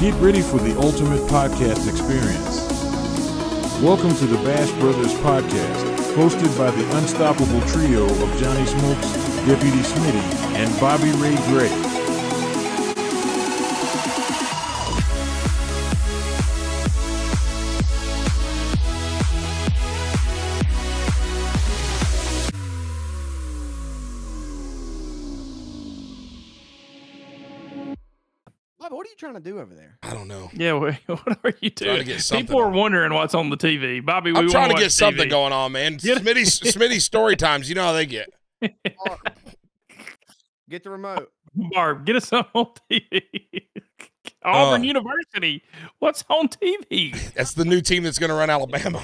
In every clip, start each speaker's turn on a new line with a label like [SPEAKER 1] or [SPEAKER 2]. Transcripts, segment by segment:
[SPEAKER 1] Get ready for the ultimate podcast experience. Welcome to the Bash Brothers Podcast, hosted by the unstoppable trio of Johnny Smokes, Deputy Smitty, and Bobby Ray Gray.
[SPEAKER 2] Yeah, what, what are you
[SPEAKER 3] Trying to
[SPEAKER 2] doing?
[SPEAKER 3] get
[SPEAKER 2] People are wondering what's on the TV. Bobby, we
[SPEAKER 3] I'm trying
[SPEAKER 2] wanna
[SPEAKER 3] get
[SPEAKER 2] watch
[SPEAKER 3] something
[SPEAKER 2] TV.
[SPEAKER 3] going on, man.
[SPEAKER 2] Get-
[SPEAKER 3] Smitty's Smitty's story times. You know how they get.
[SPEAKER 4] Barb, Get the remote.
[SPEAKER 2] Barb, get us something on TV. Auburn
[SPEAKER 3] Uh,
[SPEAKER 2] University. What's on TV?
[SPEAKER 3] That's the new team that's going to run Alabama.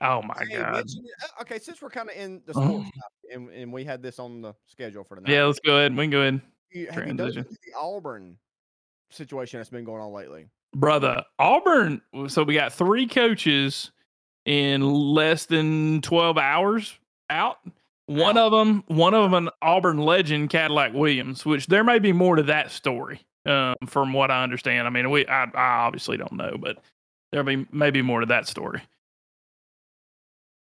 [SPEAKER 2] Oh my
[SPEAKER 4] Hey,
[SPEAKER 2] God.
[SPEAKER 4] mention uh, okay, since we're kind of in the
[SPEAKER 2] Oh.
[SPEAKER 4] sports stuff, and, and we had this on the schedule for tonight.
[SPEAKER 2] Yeah, let's go ahead. We can go ahead.
[SPEAKER 4] you, have you done the Auburn situation that's been going on lately?
[SPEAKER 2] Brother, Auburn. So we got three coaches in less than 12 hours out. One
[SPEAKER 4] Out.
[SPEAKER 2] of them, one of them, an Auburn legend, Cadillac Williams, which there may be more to that story, um, from what I understand. I mean, we, I, I obviously don't know, but there'll be maybe more to that story.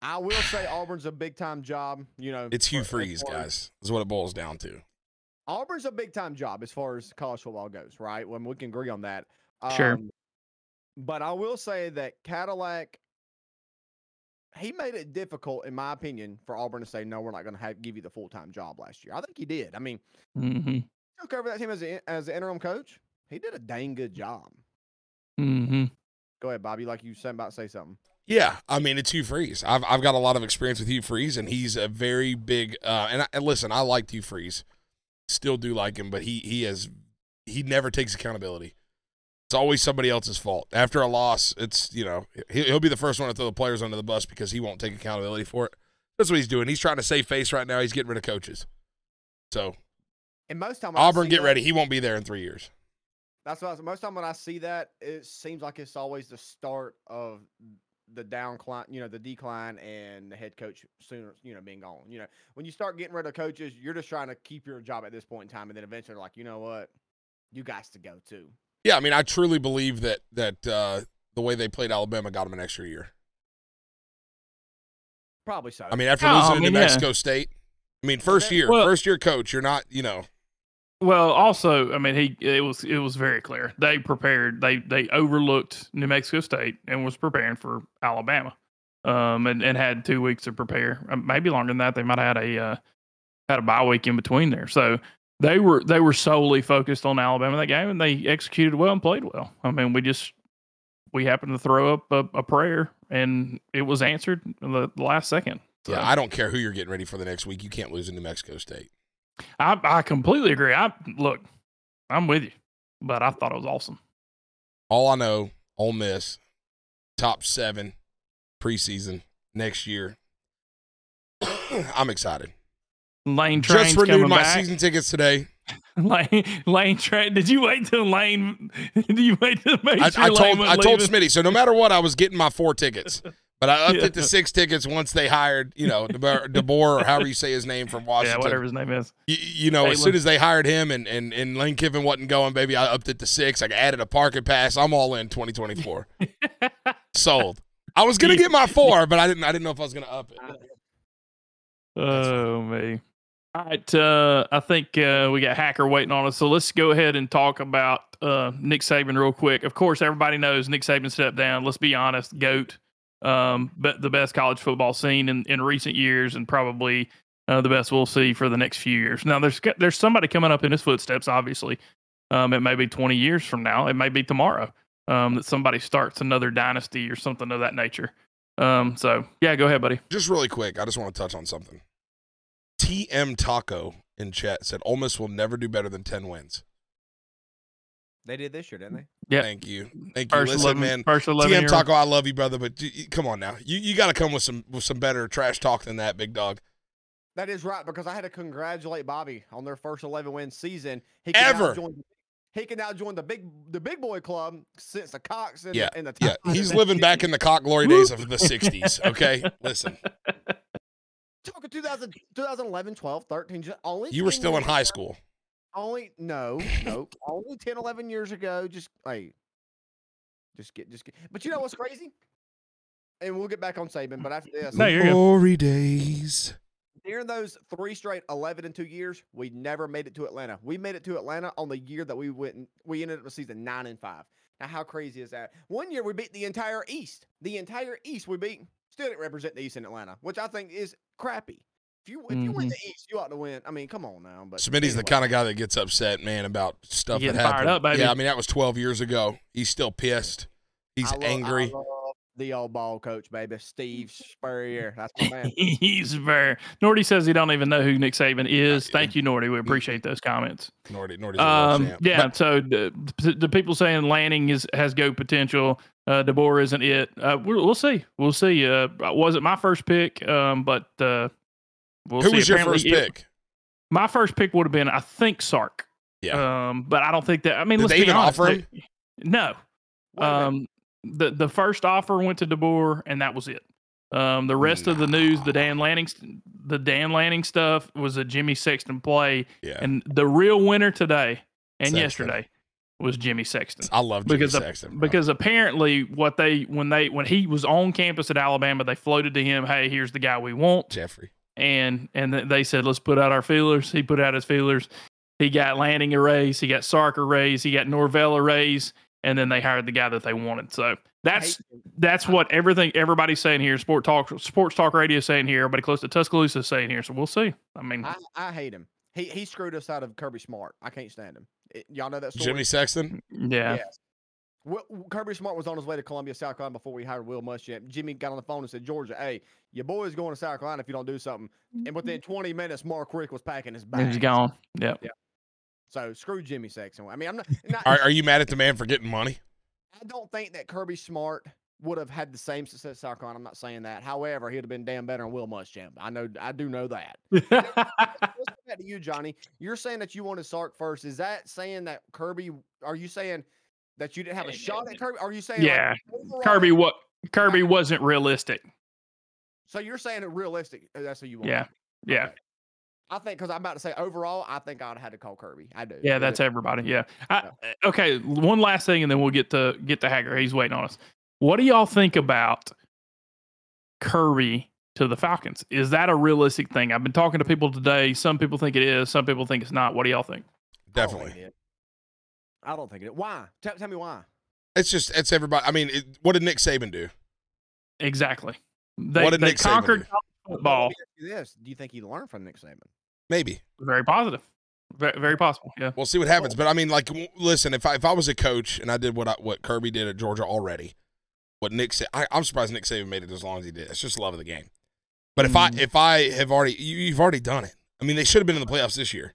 [SPEAKER 4] I will say Auburn's a big time job. You know,
[SPEAKER 3] It's Hugh Freeze, guys. Is what it boils down to.
[SPEAKER 4] Auburn's a big time job as far as college football goes, right? When we can agree on that.
[SPEAKER 2] Sure.
[SPEAKER 4] Um, But I will say that Cadillac, he made it difficult, in my opinion, for Auburn to say no, we're not going to give you the full time job last year. I think he did. I mean,
[SPEAKER 2] hmm
[SPEAKER 4] took over that team as a, as an interim coach. He did a dang good job.
[SPEAKER 2] hmm
[SPEAKER 4] Go ahead, Bobby. Like you said about to say something.
[SPEAKER 3] Yeah, I mean it's Hugh Freeze. I've I've got a lot of experience with Hugh Freeze, and he's a very big. Uh, and, I, and listen, I liked Hugh Freeze, still do like him, but he he has he never takes accountability. It's always somebody else's fault. After a loss, it's you know he, he'll be the first one to throw the players under the bus because he won't take accountability for it. That's what he's doing. He's trying to save face right now. He's getting rid of coaches. So
[SPEAKER 4] And most time
[SPEAKER 3] Auburn, get
[SPEAKER 4] that-
[SPEAKER 3] ready. He won't be there in three years.
[SPEAKER 4] That's what I was, most time when I see that, it seems like it's always the start of the downcline, you know, the decline and the head coach sooner, you know, being gone. You know, when you start getting rid of coaches, you're just trying to keep your job at this point in time, and then eventually, like, you know what, you guys to go too.
[SPEAKER 3] Yeah, I mean, I truly believe that that uh, the way they played Alabama got them an extra year.
[SPEAKER 4] Probably so.
[SPEAKER 3] I mean, after
[SPEAKER 2] Oh,
[SPEAKER 3] losing
[SPEAKER 2] I
[SPEAKER 3] to New
[SPEAKER 2] yeah.
[SPEAKER 3] Mexico State, I mean, first year,
[SPEAKER 2] Well-
[SPEAKER 3] first year coach, you're not, you know,
[SPEAKER 2] Well, also, I mean, he it was it was very clear they prepared they they overlooked New Mexico State and was preparing for Alabama, um, and, and had two weeks to prepare, Uh, maybe longer than that. They might have had a uh, had a bye week in between there, so they were they were solely focused on Alabama that game, and they executed well and played well. I mean, we just we happened to throw up a, a prayer, and it was answered in the, the last second. So
[SPEAKER 3] yeah, I don't care who you're getting ready for the next week. You can't lose in New Mexico State.
[SPEAKER 2] I, I completely agree. I look, I'm with you, but I thought it was awesome.
[SPEAKER 3] All I know, Ole Miss, top seven preseason next year. I'm excited.
[SPEAKER 2] Lane Train's
[SPEAKER 3] Just renewed my
[SPEAKER 2] back.
[SPEAKER 3] season tickets today.
[SPEAKER 2] Lane, Lane Train. Did you wait till Lane? Did you wait till make
[SPEAKER 3] I,
[SPEAKER 2] sure
[SPEAKER 3] I told I told? Smitty. So no matter what, I was getting my four tickets, but I upped
[SPEAKER 2] Yeah.
[SPEAKER 3] it to six tickets once they hired, you know, DeBoer, DeBoer or however you say his name from Washington.
[SPEAKER 2] Yeah, whatever his name is.
[SPEAKER 3] You, you know, as soon as they hired him and, and, and Lane Kiffin wasn't going, baby, I upped it to six. I added a parking pass. I'm all in 2024. Sold. I was gonna get my four, but I didn't. I didn't know if I was gonna up it.
[SPEAKER 2] Oh me. All right, uh, I think uh, we got Hacker waiting on us, so let's go ahead and talk about uh, Nick Saban real quick. Of course, everybody knows Nick Saban stepped down. Let's be honest, goat, um, but the best college football scene in, in recent years, and probably uh, the best we'll see for the next few years. Now, there's there's somebody coming up in his footsteps. Obviously, um, it may be 20 years from now. It may be tomorrow um, that somebody starts another dynasty or something of that nature. Um, so yeah, go ahead, buddy.
[SPEAKER 3] Just really quick, I just want to touch on something. TM Taco in chat said Ole Miss will never do better than 10 wins.
[SPEAKER 4] They did this year, didn't they?
[SPEAKER 2] Yeah.
[SPEAKER 3] Thank you. Thank you.
[SPEAKER 2] First
[SPEAKER 3] Listen,
[SPEAKER 2] 11,
[SPEAKER 3] man.
[SPEAKER 2] First 11
[SPEAKER 3] TM
[SPEAKER 2] year-
[SPEAKER 3] Taco, I love you, brother, but you, you- come on now. You you got to come with some with some better trash talk than that, big dog.
[SPEAKER 4] That is right because I had to congratulate Bobby on their first 11 win season. He can
[SPEAKER 3] Ever.
[SPEAKER 4] Now join, he can now join the big the big boy club since the Cox and
[SPEAKER 3] Yeah,
[SPEAKER 4] the, and the
[SPEAKER 3] Yeah, he's living back in the cock glory days of the 60s, okay? Listen.
[SPEAKER 4] Talking 2000, 2011, 12, 13, just only
[SPEAKER 3] You were
[SPEAKER 4] 10
[SPEAKER 3] still in
[SPEAKER 4] years
[SPEAKER 3] high
[SPEAKER 4] ago.
[SPEAKER 3] school.
[SPEAKER 4] Only no, no, only 10, 11 years ago. Just hey, Just get, just get. But you know what's crazy? And we'll get back on Saban. But after this,
[SPEAKER 2] No, you're good.
[SPEAKER 3] Glory days.
[SPEAKER 4] during those three straight 11 and two years, we never made it to Atlanta. We made it to Atlanta on the year that we went. and- We ended up the season nine and five. Now, how crazy is that? One year we beat the entire East. The entire East we beat. Still didn't represent the East in Atlanta, which I think is crappy. If you if you win
[SPEAKER 2] Mhm.
[SPEAKER 4] the East, you ought to win. I mean, come on now. But
[SPEAKER 3] Smitty's the
[SPEAKER 4] anyway.
[SPEAKER 3] kind of guy that gets upset, man, about stuff that
[SPEAKER 2] getting fired
[SPEAKER 3] happened.
[SPEAKER 2] up, baby.
[SPEAKER 3] Yeah, I mean that was 12 years ago. He's still pissed. He's
[SPEAKER 4] I love- I
[SPEAKER 3] angry.
[SPEAKER 4] love the old ball coach, baby, Steve Spurrier. That's my man.
[SPEAKER 2] He's very. Nordy says he don't even know who Nick Saban is. Thank you, Nordy. We appreciate those comments.
[SPEAKER 3] Nordy, Nordy's a world
[SPEAKER 2] Um,
[SPEAKER 3] champ.
[SPEAKER 2] yeah. So the, the people saying Lanning is has go potential. Uh, DeBoer isn't it. Uh, we'll, we'll see. We'll see. Uh, wasn't my first pick. Um, but uh, we'll
[SPEAKER 3] Who
[SPEAKER 2] see.
[SPEAKER 3] was your
[SPEAKER 2] Apparently
[SPEAKER 3] first
[SPEAKER 2] it-
[SPEAKER 3] pick?
[SPEAKER 2] my first pick would have been, I think, Sark.
[SPEAKER 3] Yeah.
[SPEAKER 2] Um, but I don't think that. I mean,
[SPEAKER 3] Did
[SPEAKER 2] let's
[SPEAKER 3] they
[SPEAKER 2] be
[SPEAKER 3] even
[SPEAKER 2] honest.
[SPEAKER 3] offer him?
[SPEAKER 2] they- No.
[SPEAKER 4] Wait a minute.
[SPEAKER 2] Um, the the first offer went to DeBoer, and that was it. Um, the rest of the news, the Dan Lanning, the Dan Lanning stuff was a Jimmy Sexton play,
[SPEAKER 3] Yeah.
[SPEAKER 2] and the real winner today and
[SPEAKER 3] Sexton.
[SPEAKER 2] yesterday was Jimmy Sexton.
[SPEAKER 3] I love Jimmy
[SPEAKER 2] Because
[SPEAKER 3] Sexton. bro.
[SPEAKER 2] Because apparently, what they when they when he was on campus at Alabama, they floated to him, "Hey, here's the guy we want,"
[SPEAKER 3] Jeffrey.
[SPEAKER 2] and and they said, "Let's put out our feelers." He put out his feelers. He got Lanning a raise. He got Sark a raise. He got Norvell a raise, and then they hired the guy that they wanted. So that's that's what everything everybody's saying here. Sport talk, sports talk radio is saying here. Everybody close to Tuscaloosa is saying here. So we'll see. I mean,
[SPEAKER 4] I, I hate him. He he screwed us out of Kirby Smart. I can't stand him. It- y'all know that story.
[SPEAKER 3] Jimmy Sexton.
[SPEAKER 2] yeah,
[SPEAKER 4] Yes. Wi- Kirby Smart was on his way to Columbia, South Carolina before we hired Will Muschamp. Jimmy got on the phone and said, Georgia, hey, your boy's going to South Carolina if you don't do something. And within mm-hmm. 20 minutes, Mark Richt was packing his bag.
[SPEAKER 2] he's gone. Yeah,
[SPEAKER 4] So screw Jimmy Sexton. I mean, I'm not, not
[SPEAKER 3] Are, are you mad at the man for getting money?
[SPEAKER 4] I don't think that Kirby Smart would have had the same success at South I'm not saying that. However, he'd have been damn better than Will Muschamp. I know, I do know that. Let's back to you, Johnny. You're saying that you wanted Sark first. Is that saying that Kirby? Are you saying that you didn't have a shot at Kirby? Are you saying like,
[SPEAKER 2] yeah.
[SPEAKER 4] overall-
[SPEAKER 2] Kirby, what Kirby wasn't realistic.
[SPEAKER 4] So you're saying it realistic? uh, That's what you want.
[SPEAKER 2] Yeah, yeah,
[SPEAKER 4] Okay. I think because I'm about to say overall, I think I'd have had to call Kirby. I do.
[SPEAKER 2] yeah. That's everybody. Yeah. I, okay. One last thing, and then we'll get to get to Hacker. He's waiting on us. What do y'all think about Kirby to the Falcons? Is that a realistic thing? I've been talking to people today. Some people think it is. Some people think it's not. What do y'all think?
[SPEAKER 4] I don't think
[SPEAKER 3] Definitely.
[SPEAKER 4] I don't think it. Why? Tell, tell me why.
[SPEAKER 3] It's just it's everybody. I mean, it, what did Nick Saban do?
[SPEAKER 2] Exactly. They,
[SPEAKER 3] What did
[SPEAKER 2] they
[SPEAKER 3] Nick Saban
[SPEAKER 2] conquered
[SPEAKER 3] do?
[SPEAKER 2] college
[SPEAKER 4] But let
[SPEAKER 2] football.
[SPEAKER 4] me This: Do you think he learned from Nick Saban?
[SPEAKER 3] Maybe
[SPEAKER 2] Very positive. Very, very possible. Yeah.
[SPEAKER 3] we'll see what happens. But I mean, like, listen, if I if I was a coach and I did what I, what Kirby did at Georgia already, what Nick said, I'm surprised Nick Saban made it as long as he did. It's just love of the game. But if I
[SPEAKER 2] Mm.
[SPEAKER 3] if I have already, you, you've already done it. I mean, they should have been in the playoffs this year.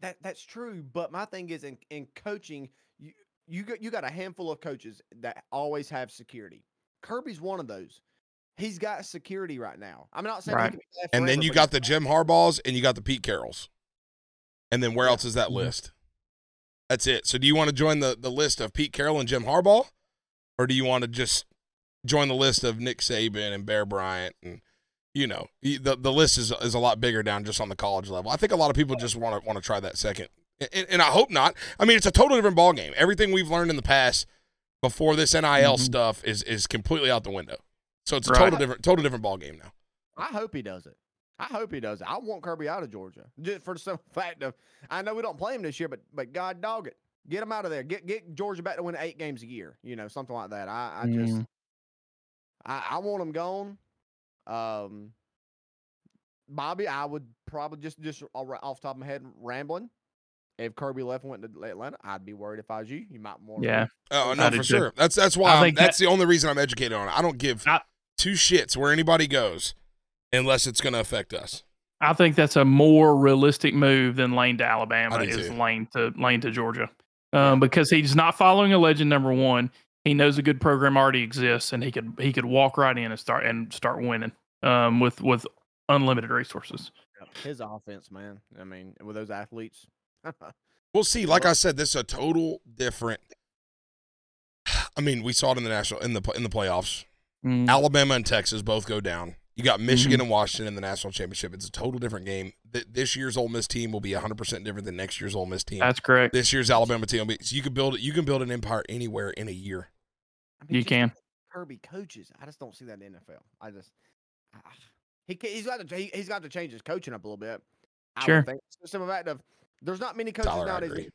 [SPEAKER 4] That that's true. But my thing is, in in coaching, you you got you got a handful of coaches that always have security. Kirby's one of those. He's got security right now. I'm not saying he
[SPEAKER 2] Right.
[SPEAKER 4] can be bad
[SPEAKER 3] And then you got the Jim Harbaughs and you got the Pete Carrolls. And then where
[SPEAKER 4] Yeah.
[SPEAKER 3] else is that
[SPEAKER 2] Mhm.
[SPEAKER 3] list? That's it. So do you want to join the, the list of Pete Carroll and Jim Harbaugh? Or do you want to just join the list of Nick Saban and Bear Bryant and you know, the the list is is a lot bigger down just on the college level. I think a lot of people just want to want to try that second. And, and I hope not. I mean, it's a totally different ball game. Everything we've learned in the past before this NIL
[SPEAKER 2] Mhm.
[SPEAKER 3] stuff is is completely out the window. So it's a
[SPEAKER 2] Right.
[SPEAKER 3] total different total different ball game now.
[SPEAKER 4] I hope he does it. I hope he does it. I want Kirby out of Georgia just for the simple fact of I know we don't play him this year, but but God dog it, get him out of there. Get get Georgia back to win eight games a year. You know something like that. I I just
[SPEAKER 2] Mm.
[SPEAKER 4] I, I want him gone. Um, Bobby, I would probably just just off the top of my head rambling. If Kirby left and went to Atlanta, I'd be worried if I was you. You might more.
[SPEAKER 2] Yeah.
[SPEAKER 3] Oh
[SPEAKER 2] I
[SPEAKER 3] no,
[SPEAKER 2] do
[SPEAKER 3] for
[SPEAKER 2] too.
[SPEAKER 3] sure. That's that's why
[SPEAKER 2] I
[SPEAKER 3] I'm,
[SPEAKER 2] think
[SPEAKER 3] that's the only reason I'm educated on it. I don't give
[SPEAKER 2] I-
[SPEAKER 3] two shits where anybody goes unless it's going to affect us.
[SPEAKER 2] I think that's a more realistic move than Lane to Alabama is
[SPEAKER 3] too.
[SPEAKER 2] Lane to Lane to Georgia, um, because he's not following a legend. Number one, he knows a good program already exists, and he could he could walk right in and start and start winning um, with with unlimited resources.
[SPEAKER 4] His offense, man. I mean, with those athletes.
[SPEAKER 3] We'll see. Like I said, this is a total different. I mean, we saw it in the national in the in the playoffs.
[SPEAKER 2] Mm,
[SPEAKER 3] Alabama and Texas both go down. You got Michigan and Washington in the national championship. It's a total different game. Th- This year's Ole Miss team will be 100% different than next year's Ole Miss team.
[SPEAKER 2] That's correct.
[SPEAKER 3] This year's Alabama team will be. So you can build it. You can build an empire anywhere in a year.
[SPEAKER 4] I
[SPEAKER 2] You can.
[SPEAKER 4] Kirby coaches. I just don't see that in the NFL. I just ah, he he's got to he, he's got to change his coaching up a little bit. I
[SPEAKER 2] Sure.
[SPEAKER 4] think some of that of there's not many coaches
[SPEAKER 3] Tyler, I
[SPEAKER 4] nowadays that-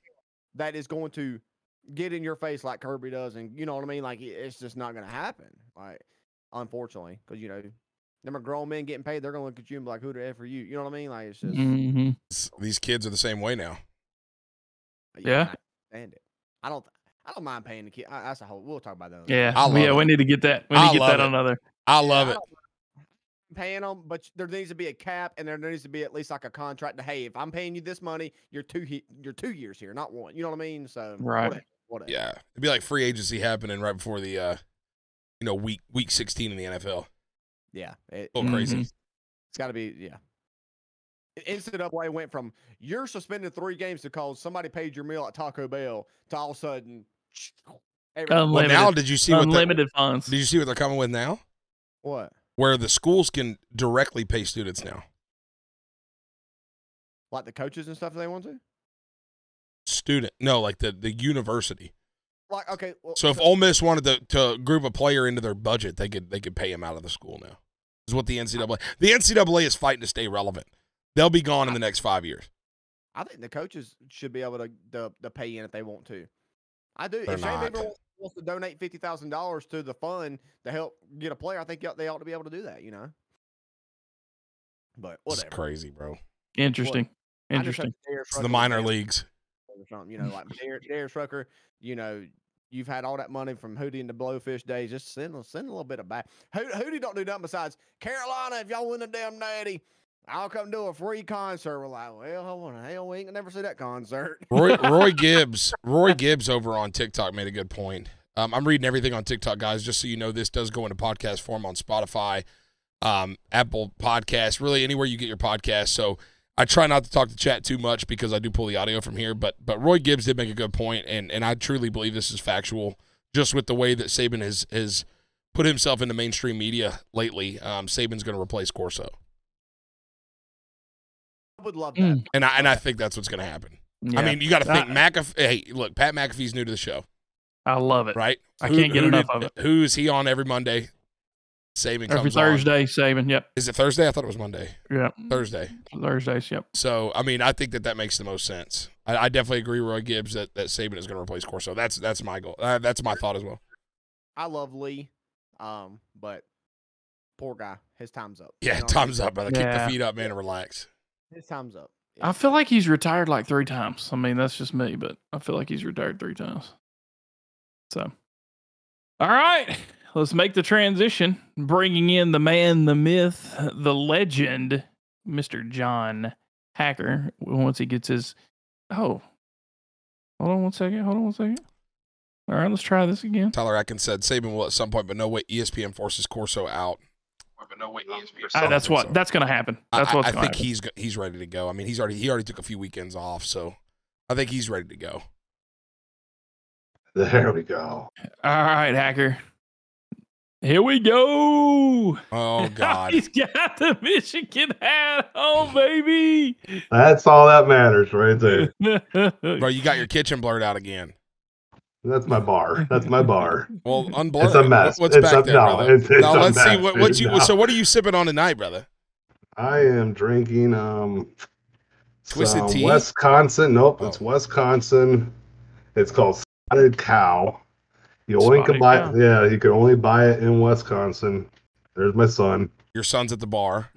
[SPEAKER 4] that is going to get in your face like Kirby does, and you know what I mean. Like it's just not going to happen. Like unfortunately, because you know. Them are grown men getting paid. They're gonna look at you and be like, "Who the f are you?" You know what I mean? Like it's just
[SPEAKER 2] hmm
[SPEAKER 3] These kids are the same way now.
[SPEAKER 2] Yeah.
[SPEAKER 4] I it. I don't. I don't mind paying the kid. I, that's a whole. We'll talk about that.
[SPEAKER 2] Yeah,
[SPEAKER 3] I love
[SPEAKER 2] yeah.
[SPEAKER 3] it.
[SPEAKER 2] We need to get that. We need
[SPEAKER 3] I
[SPEAKER 2] to get
[SPEAKER 3] love
[SPEAKER 2] that
[SPEAKER 3] it.
[SPEAKER 2] on another.
[SPEAKER 3] I love it.
[SPEAKER 4] Paying them, but there needs to be a cap, and there needs to be at least like a contract. To hey, if I'm paying you this money, you're two. he- You're two years here, not one. You know what I mean? So
[SPEAKER 2] Right.
[SPEAKER 4] Whatever. whatever.
[SPEAKER 3] Yeah, it'd be like free agency happening right before the, uh, you know, week week sixteen in the NFL.
[SPEAKER 4] Yeah. It,
[SPEAKER 3] A little mm-hmm.
[SPEAKER 2] crazy.
[SPEAKER 4] It's got to be. Yeah. NCAA went from you're suspended three games because somebody paid your meal at Taco Bell to all of a sudden. everything-
[SPEAKER 3] Well,
[SPEAKER 2] Unlimited.
[SPEAKER 3] now did you see what the,
[SPEAKER 2] funds.
[SPEAKER 3] did you see what they're coming with now?
[SPEAKER 4] What?
[SPEAKER 3] Where the schools can directly pay students now.
[SPEAKER 4] Like the coaches and stuff they want to?
[SPEAKER 3] Student, no, like the the university.
[SPEAKER 4] Like okay. Well,
[SPEAKER 3] So if Ole Miss wanted to, to group a player into their budget, they could they could pay him out of the school now. Is what the NCAA. The NCAA is fighting to stay relevant. They'll be gone in the next five years.
[SPEAKER 4] I think the coaches should be able to to, to pay in if they want to. I do.
[SPEAKER 3] They're
[SPEAKER 4] if Shane
[SPEAKER 3] not.
[SPEAKER 4] Beamer wants- wants to donate fifty thousand dollars to the fund to help get a player, I think they ought to be able to do that. You know. But
[SPEAKER 3] It's
[SPEAKER 4] whatever.
[SPEAKER 3] crazy, bro.
[SPEAKER 2] Interesting.
[SPEAKER 4] I
[SPEAKER 2] Interesting.
[SPEAKER 3] It's the minor leagues.
[SPEAKER 4] or something. You know, like Dar- Darius Rucker. You know, you've had all that money from Hootie and the Blowfish days. Just send send a little bit of back. Hootie don't do nothing besides Carolina. If y'all win the damn natty, I'll come do a free concert. We're like, well, hold on, hell, we ain't gonna never see that concert.
[SPEAKER 3] Roy Roy Gibbs, Roy Gibbs over on TikTok made a good point. Um, I'm reading everything on TikTok, guys. Just so you know, this does go into podcast form on Spotify, um, Apple Podcasts, really anywhere you get your podcast. So I try not to talk to chat too much because I do pull the audio from here. But but Roy Gibbs did make a good point, and and I truly believe this is factual. Just with the way that Saban has has put himself into mainstream media lately, um, Saban's going to replace Corso,
[SPEAKER 4] I would love that.
[SPEAKER 2] Mm.
[SPEAKER 3] and I and I think that's what's going to happen.
[SPEAKER 2] Yeah.
[SPEAKER 3] I mean, you got to think McAfee. Hey, look, Pat McAfee's new to the show.
[SPEAKER 2] I love it.
[SPEAKER 3] right?
[SPEAKER 2] I can't get enough
[SPEAKER 3] did-
[SPEAKER 2] of it.
[SPEAKER 3] Who is he on every Monday? Saban
[SPEAKER 2] Every
[SPEAKER 3] comes on.
[SPEAKER 2] Thursday, Saban. Yep.
[SPEAKER 3] Is it Thursday? I thought it was Monday.
[SPEAKER 2] Yep.
[SPEAKER 3] Thursday.
[SPEAKER 2] Thursdays. Yep.
[SPEAKER 3] So I mean, I think that that makes the most sense. I, I definitely agree, Roy Gibbs, that that Saban is going to replace Corso. That's that's my goal. Uh, that's my thought as well.
[SPEAKER 4] I love Lee, um, but poor guy, his time's up.
[SPEAKER 3] Yeah,
[SPEAKER 4] You know what I mean?
[SPEAKER 3] time's up, brother. Keep the feet up, man, and relax.
[SPEAKER 4] His time's up.
[SPEAKER 2] I feel like he's retired like three times. I mean, that's just me, but I feel like he's retired three times. So, all right, let's make the transition, bringing in the man, the myth, the legend, Mr. John Hacker. Once he gets his, oh, hold on one second. Hold on one second. All right, let's try this again.
[SPEAKER 3] Tyler Atkins said Saban will at some point, but no way ESPN forces Corso out. But no way ESPN.
[SPEAKER 2] Ah, that's what. That's gonna happen. That's
[SPEAKER 3] I,
[SPEAKER 2] what's
[SPEAKER 3] I
[SPEAKER 2] gonna
[SPEAKER 3] think
[SPEAKER 2] happen.
[SPEAKER 3] he's he's ready to go. I mean, he's already he already took a few weekends off, so I think he's ready to go.
[SPEAKER 5] There we go.
[SPEAKER 2] All right, Hacker. Here we go.
[SPEAKER 3] Oh God.
[SPEAKER 2] He's got the Michigan hat on, baby.
[SPEAKER 5] That's all that matters right there.
[SPEAKER 3] Bro, you got your kitchen blurred out again.
[SPEAKER 5] That's my bar. That's my bar.
[SPEAKER 3] Well, unblur.
[SPEAKER 5] It's a mess.
[SPEAKER 3] What's
[SPEAKER 5] It's
[SPEAKER 3] back
[SPEAKER 5] a-
[SPEAKER 3] there,
[SPEAKER 5] no,
[SPEAKER 3] brother?
[SPEAKER 5] it's- it's
[SPEAKER 3] now
[SPEAKER 5] a
[SPEAKER 3] let's see
[SPEAKER 5] mess,
[SPEAKER 3] what, what you.
[SPEAKER 5] No.
[SPEAKER 3] So what are you sipping on tonight, brother?
[SPEAKER 5] I am drinking um
[SPEAKER 3] Twisted
[SPEAKER 5] some
[SPEAKER 3] tea?
[SPEAKER 5] Wisconsin. Nope, it's
[SPEAKER 3] Oh.
[SPEAKER 5] Wisconsin. It's called Spotted Cow. You only can buy
[SPEAKER 2] Cow.
[SPEAKER 5] yeah, you can only buy it in Wisconsin. There's my son.
[SPEAKER 3] Your son's at the bar.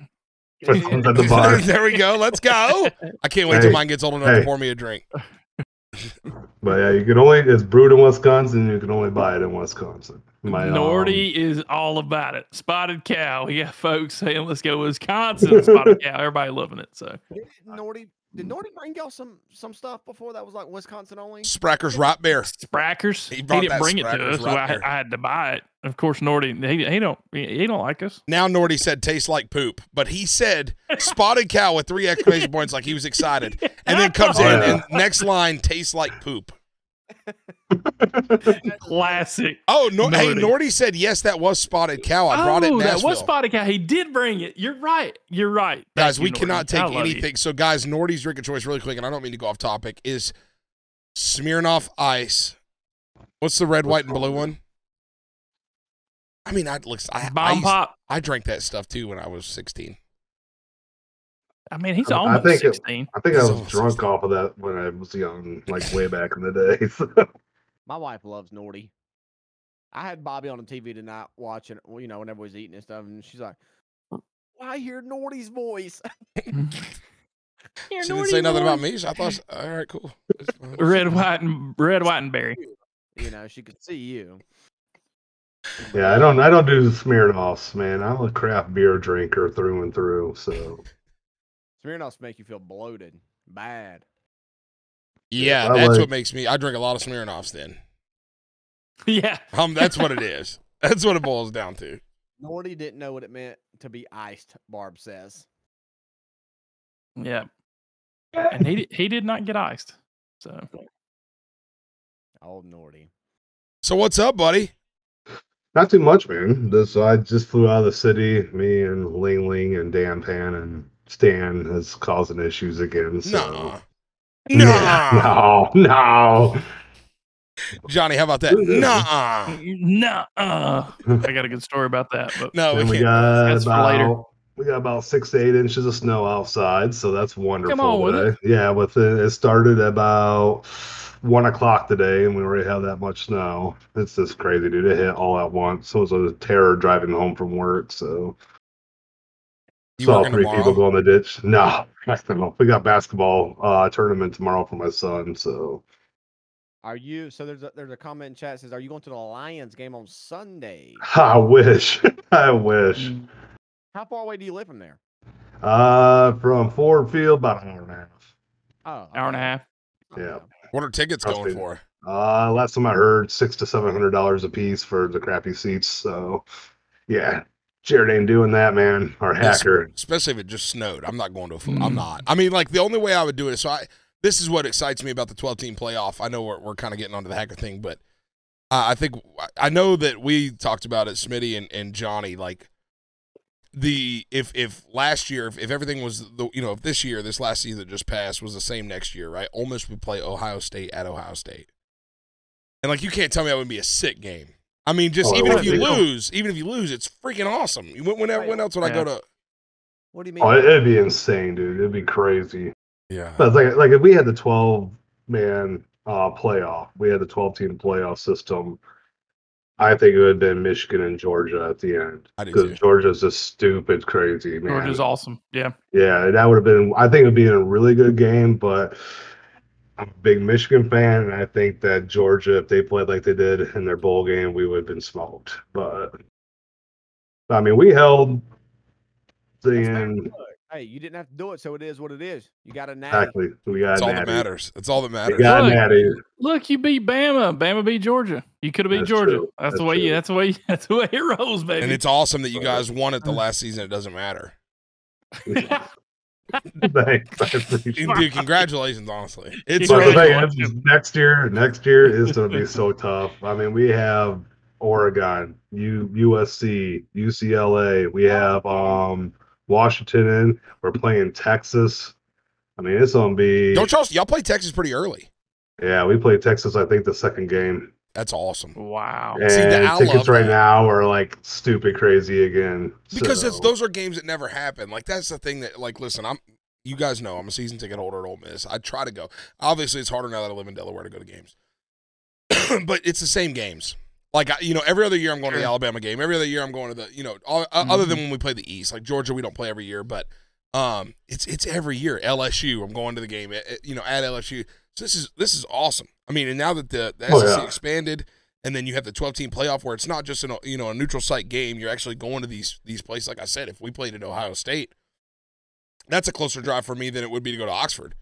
[SPEAKER 5] My son's at the bar.
[SPEAKER 3] there we go. Let's go. I can't wait till mine gets old enough to pour me a drink.
[SPEAKER 5] But yeah, you can only it's brewed in Wisconsin, you can only buy it in Wisconsin. My um,
[SPEAKER 2] Nordy is all about it. Spotted cow. Yeah, folks saying, let's go Wisconsin. Spotted cow. Everybody loving it. So
[SPEAKER 4] Nordy, did mm. Nordy bring y'all some some stuff before that was like Wisconsin only?
[SPEAKER 3] Sprecher's Rot Beer.
[SPEAKER 2] Sprechers.
[SPEAKER 3] He
[SPEAKER 2] He, didn't
[SPEAKER 3] that
[SPEAKER 2] bring it to
[SPEAKER 3] Sprechers
[SPEAKER 2] us, so I. I had to buy it. Of course, Nordy. He, he don't. He, he don't like us.
[SPEAKER 3] Now Nordy said tastes like poop, but he said spotted cow with three exclamation points like he was excited. And then comes
[SPEAKER 5] Oh,
[SPEAKER 3] in
[SPEAKER 5] yeah.
[SPEAKER 3] and next line tastes like poop.
[SPEAKER 2] Classic.
[SPEAKER 3] Oh, no, hey,
[SPEAKER 2] Nordy.
[SPEAKER 3] Nordy said yes, that was spotted cow. I brought it in
[SPEAKER 2] oh, that was spotted cow. He did bring it. You're right. You're right. Thank
[SPEAKER 3] guys,
[SPEAKER 2] you,
[SPEAKER 3] we
[SPEAKER 2] Nordy.
[SPEAKER 3] cannot take
[SPEAKER 2] love you.
[SPEAKER 3] anything. So, guys, Nordy's drink of choice, really quick, and I don't mean to go off topic, is Smirnoff Ice. What's the red, white, and blue one? I mean, I look, I, I, used-
[SPEAKER 2] pop.
[SPEAKER 3] I drank that stuff too when I was 16.
[SPEAKER 2] I mean, he's
[SPEAKER 5] I- I
[SPEAKER 2] almost
[SPEAKER 5] think it-
[SPEAKER 2] sixteen.
[SPEAKER 5] I think I was drunk
[SPEAKER 3] 16.
[SPEAKER 5] off of that when I was young, like way back in the day.
[SPEAKER 4] My wife loves Nordy. I had Bobby on the TV tonight watching, well, you know, whenever we was eating and stuff, and she's like, "Why I hear Nordy's voice?"
[SPEAKER 3] She didn't say nothing
[SPEAKER 2] boy.
[SPEAKER 3] about me. So I thought, all right, cool.
[SPEAKER 2] Red, white, and red, white, and berry.
[SPEAKER 4] you know, she could see you.
[SPEAKER 5] yeah, I don't I don't do the Smirnoffs, man. I'm a craft beer drinker through and through. So
[SPEAKER 4] Smirnoffs make you feel bloated, bad.
[SPEAKER 3] Yeah,
[SPEAKER 5] I
[SPEAKER 3] that's
[SPEAKER 5] like-
[SPEAKER 3] what makes me. I drink a lot of Smirnoffs. Then,
[SPEAKER 2] Yeah.
[SPEAKER 3] um, that's what it is. That's what it boils down to.
[SPEAKER 4] Nordy didn't know what it meant to be iced. Barb says.
[SPEAKER 2] Yeah. And he he did not get iced. So
[SPEAKER 4] Oh, Nordy.
[SPEAKER 3] So what's up, buddy?
[SPEAKER 5] not too much, man. This I just flew out of the city. Me and Ling Ling and Dan Pan and Stan is causing issues again. So.
[SPEAKER 3] Nah,
[SPEAKER 5] Yeah, no, no.
[SPEAKER 3] Johnny, how about that? Nah.
[SPEAKER 2] no, uh, I got a good story about that. But
[SPEAKER 3] No, we
[SPEAKER 5] we got
[SPEAKER 2] That's for
[SPEAKER 5] about
[SPEAKER 2] later.
[SPEAKER 5] we got about six to eight inches of snow outside, so that's wonderful.
[SPEAKER 2] Come on with it.
[SPEAKER 5] Yeah, with it, it started about one o'clock today, and we already have that much snow. It's just crazy, dude. It hit all at once. So it was a terror driving home from work. So
[SPEAKER 3] You
[SPEAKER 5] saw three
[SPEAKER 3] tomorrow?
[SPEAKER 5] people go in the ditch. No, I don't know. We got basketball uh, tournament tomorrow for my son. So
[SPEAKER 4] Are you? So there's a, there's a comment in chat says, "Are you going to the Lions game on Sunday?"
[SPEAKER 5] I wish, I wish.
[SPEAKER 2] Mm,
[SPEAKER 4] How far away do you live from there?
[SPEAKER 5] Uh, from Ford Field, about an hour and a half.
[SPEAKER 4] Oh,
[SPEAKER 2] hour and a half.
[SPEAKER 5] Yeah.
[SPEAKER 3] What are tickets
[SPEAKER 5] Trust
[SPEAKER 3] going
[SPEAKER 5] me.
[SPEAKER 3] for?
[SPEAKER 5] Uh, last time I heard, six to seven hundred dollars a piece for the crappy seats. So, yeah, Jared ain't doing that, man. Or hacker.
[SPEAKER 3] Especially if it just snowed. I'm not going to a foot. I'm
[SPEAKER 2] Mm.
[SPEAKER 3] not. I mean, like the only way I would do it. So I. This is what excites me about the 12 team playoff. I know we're we're kind of getting onto the hacker thing, but uh, I think I know that we talked about it, Smitty and, and Johnny. Like the if if last year if, if everything was the you know if this year this last season that just passed was the same next year, right? Ole Miss would play Ohio State at Ohio State, and like you can't tell me that would be a sick game. I mean, just
[SPEAKER 5] Oh,
[SPEAKER 3] even if you
[SPEAKER 5] be.
[SPEAKER 3] lose, even if you lose, it's freaking awesome. When, when, when else would I go to?
[SPEAKER 4] What do you mean?
[SPEAKER 5] Oh, it'd be insane, dude. It'd be crazy.
[SPEAKER 3] Yeah.
[SPEAKER 5] But like, like if we had the twelve man uh playoff, we had the twelve team playoff system. I think it would have been Michigan and Georgia at the end because. Georgia's just stupid crazy, man.
[SPEAKER 2] Georgia's awesome. Yeah.
[SPEAKER 5] Yeah, that would have been. I think it would be in a really good game, but I'm a big Michigan fan, and I think that Georgia, if they played like they did in their bowl game, we would have been smoked. But I mean, we held the end
[SPEAKER 4] Hey, you didn't have to do it, so it is what it is. You got a natty.
[SPEAKER 5] exactly. We got
[SPEAKER 3] That's all that matters. That's all that
[SPEAKER 5] We
[SPEAKER 3] matters.
[SPEAKER 5] got
[SPEAKER 2] Look,
[SPEAKER 5] natty.
[SPEAKER 2] Look, you beat Bama. Bama beat Georgia. You could have beat
[SPEAKER 5] That's
[SPEAKER 2] Georgia.
[SPEAKER 5] true.
[SPEAKER 2] That's, the
[SPEAKER 5] That's
[SPEAKER 2] way you. That's the way. That's the way it rolls, baby.
[SPEAKER 3] And it's awesome that you guys won it the last season. It doesn't matter.
[SPEAKER 5] Thanks. I appreciate
[SPEAKER 3] dude, congratulations, honestly. It's
[SPEAKER 5] But the
[SPEAKER 3] really
[SPEAKER 5] thing next year, next year is going to be so tough. I mean, we have Oregon, U, USC, UCLA. We have um Washington. In. We're playing Texas. I mean, it's going to be.
[SPEAKER 3] Don't y'all y'all play Texas pretty early.
[SPEAKER 5] yeah, we played Texas. I think the second game,
[SPEAKER 3] That's awesome.
[SPEAKER 2] wow.
[SPEAKER 5] and
[SPEAKER 3] See, the-
[SPEAKER 5] tickets
[SPEAKER 3] love
[SPEAKER 5] right
[SPEAKER 3] that.
[SPEAKER 5] now are like stupid crazy again.
[SPEAKER 3] Because it's
[SPEAKER 5] So,
[SPEAKER 3] those are games that never happen. Like that's the thing that like listen, I'm you guys know I'm a season ticket holder at Ole Miss. I try to go. Obviously it's harder now that I live in Delaware to go to games. but it's the same games. Like you know, every other year I'm going to the Alabama game. Every other year I'm going to the, you know, all, uh, other than when we play the East. Like Georgia we don't play every year, but um it's it's every year. LSU, I'm going to the game, eh, eh, you know, at LSU. So this is this is awesome. I mean, and now that the, the
[SPEAKER 5] Oh,
[SPEAKER 3] SEC
[SPEAKER 5] yeah.
[SPEAKER 3] expanded and then you have the 12 team playoff where it's not just a you know a neutral site game you're actually going to these these places like i said if we played at ohio state that's a closer drive for me than it would be to go to oxford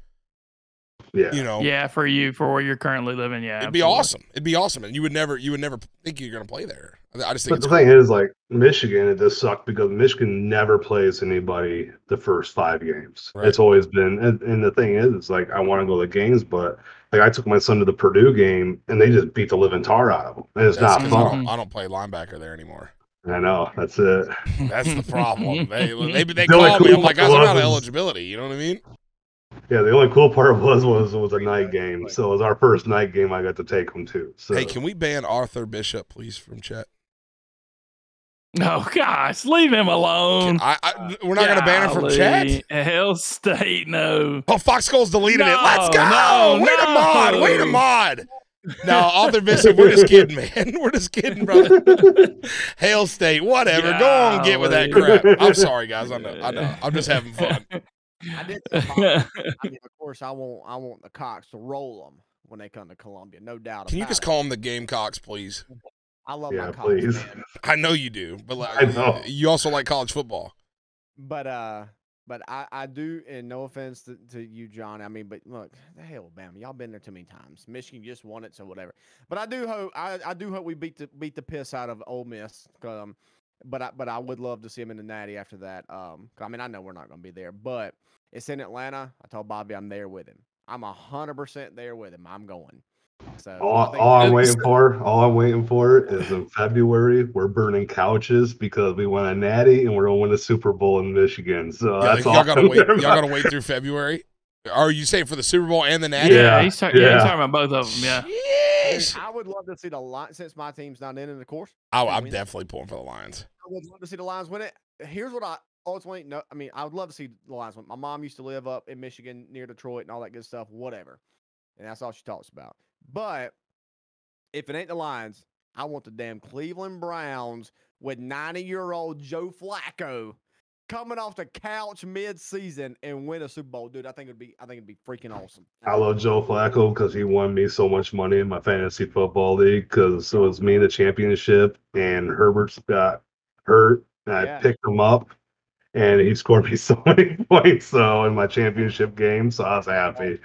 [SPEAKER 5] yeah.
[SPEAKER 3] you know
[SPEAKER 2] Yeah, for you, for where you're currently living. Yeah.
[SPEAKER 3] it'd be awesome it'd be awesome and you would never you would never think you're going to play there i I just think
[SPEAKER 5] But the
[SPEAKER 3] cool.
[SPEAKER 5] thing is, like Michigan, it does suck because Michigan never plays anybody the first five games.
[SPEAKER 3] Right.
[SPEAKER 5] It's always been, and, and the thing is, it's like I want to go to the games, but like I took my son to the Purdue game and they just beat the living tar out of them, and it's
[SPEAKER 3] That's
[SPEAKER 5] not
[SPEAKER 3] 'cause I
[SPEAKER 5] fun.
[SPEAKER 3] don't, I don't play linebacker there anymore
[SPEAKER 5] I know that's it.
[SPEAKER 3] that's the problem they they, they
[SPEAKER 5] The only
[SPEAKER 3] call me
[SPEAKER 5] cool
[SPEAKER 3] i'm like
[SPEAKER 5] part
[SPEAKER 3] guys i'm out of eligibility you know what i mean
[SPEAKER 5] Yeah, the only cool part was was it was a night uh, game, so it was our first night game I got to take them to. So
[SPEAKER 3] hey can we ban arthur bishop please from chat
[SPEAKER 2] Oh gosh, leave him alone.
[SPEAKER 3] I, I, we're not gonna ban him from chat.
[SPEAKER 2] Hell State, no.
[SPEAKER 3] Oh, Fox Goals deleted it. Let's go.
[SPEAKER 2] no,
[SPEAKER 3] wait a mod. Wait a mod. No, Arthur Bishop, we're just kidding, man. We're just kidding, brother. Hail State, whatever. Go on, get with that crap. I'm sorry, guys. I know. I know. I'm just having fun.
[SPEAKER 4] I did. tell Bob, I mean, of course, I want I want the Cox to roll them when they come to Columbia, no doubt.
[SPEAKER 3] Can you just
[SPEAKER 4] it.
[SPEAKER 3] call them the Gamecocks, please?
[SPEAKER 4] I love
[SPEAKER 5] Yeah,
[SPEAKER 4] my Cox,
[SPEAKER 5] please.
[SPEAKER 4] man.
[SPEAKER 3] I know you do, but like,
[SPEAKER 5] I know.
[SPEAKER 3] you also like college football.
[SPEAKER 4] But uh, but I I do, and no offense to, to you, John. I mean, but look, the hell, Bama, y'all been there too many times. Michigan just won it, so whatever. But I do hope I, I do hope we beat the beat the piss out of Ole Miss. Um, but I but I would love to see him in the Natty after that. Um, 'cause I mean I know we're not going to be there, but it's in Atlanta. I told Bobby I'm there with him. I'm a hundred percent there with him. I'm going. So
[SPEAKER 5] All,
[SPEAKER 4] think-
[SPEAKER 5] all I'm waiting for, all I'm waiting for is in February we're burning couches because we won a natty and we're gonna win a Super Bowl in Michigan. So
[SPEAKER 3] Yeah,
[SPEAKER 5] that's all.
[SPEAKER 3] y'all gotta
[SPEAKER 5] I'm
[SPEAKER 3] wait. Y'all gotta wait through February. Are you saying for the Super Bowl and the Natty?
[SPEAKER 2] yeah,
[SPEAKER 5] Yeah,
[SPEAKER 2] he's, talking, yeah. he's talking about both of them. Yeah.
[SPEAKER 4] I would love to see the Lions since my team's not in it, of course.
[SPEAKER 3] Oh, I'm definitely pulling for the Lions.
[SPEAKER 4] I would love to see the Lions win it. Here's what I ultimately know. I mean, I would love to see the Lions win. My mom used to live up in Michigan near Detroit and all that good stuff, whatever. And that's all she talks about. But if it ain't the Lions, I want the damn Cleveland Browns with 90 year old Joe Flacco coming off the couch mid season and win a Super Bowl. Dude, I think it'd be I think it'd be freaking awesome.
[SPEAKER 5] I love Joe Flacco because he won me so much money in my fantasy football league because it was me in the championship and Herbert's got hurt and I
[SPEAKER 4] Yeah.
[SPEAKER 5] picked him up and he scored me so many points so in my championship game so I was happy.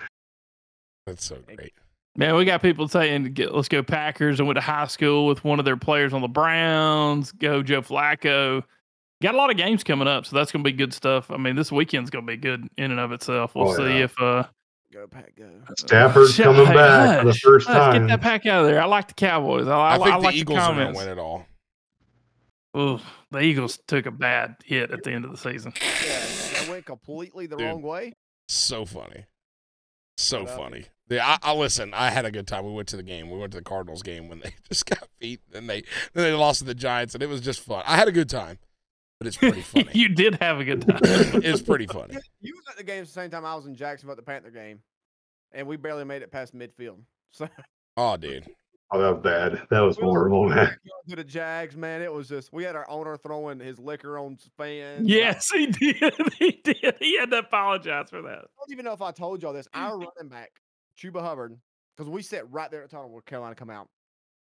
[SPEAKER 3] That's so great.
[SPEAKER 2] Man, we got people saying, get, let's go Packers. I went to high school with one of their players on the Browns. Go Joe Flacco. Got a lot of games coming up, so that's going to be good stuff. I mean, this weekend's going to be good in and of itself. We'll
[SPEAKER 5] Oh,
[SPEAKER 2] see
[SPEAKER 5] yeah.
[SPEAKER 2] if uh,
[SPEAKER 4] Go pack go.
[SPEAKER 5] Stafford's
[SPEAKER 2] Shut-
[SPEAKER 5] coming
[SPEAKER 2] hey,
[SPEAKER 5] back for the
[SPEAKER 2] hush,
[SPEAKER 5] first
[SPEAKER 2] hush,
[SPEAKER 5] time.
[SPEAKER 2] Get that pack out of there. I like the Cowboys. I, I,
[SPEAKER 3] I, think
[SPEAKER 2] I
[SPEAKER 3] the
[SPEAKER 2] like
[SPEAKER 3] Eagles
[SPEAKER 2] the
[SPEAKER 3] are gonna win it all.
[SPEAKER 2] Ooh, the Eagles took a bad hit at the end of the season.
[SPEAKER 4] Yeah, that went completely the
[SPEAKER 3] Dude.
[SPEAKER 4] wrong way.
[SPEAKER 3] So funny. So
[SPEAKER 4] Shut up.
[SPEAKER 3] funny. Yeah, I, I listen. I had a good time. We went to the game. We went to the Cardinals game when they just got beat, and they then they lost to the Giants, and it was just fun. I had a good time, but it's pretty funny.
[SPEAKER 2] you did have a good time.
[SPEAKER 3] it's pretty funny.
[SPEAKER 4] You was at the game at the same time I was in Jacksonville at the Panther game, and we barely made it past midfield. So
[SPEAKER 3] Oh, dude.
[SPEAKER 5] Oh, that was bad. That was
[SPEAKER 4] we
[SPEAKER 5] horrible, man.
[SPEAKER 4] to the Jags, man. It was just we had our owner throwing his liquor on fans.
[SPEAKER 2] Yes, he did. He did. He had to apologize for that.
[SPEAKER 4] I don't even know if I told y'all this. Our running back, Chuba Hubbard, because we sat right there at the tunnel where Carolina come out.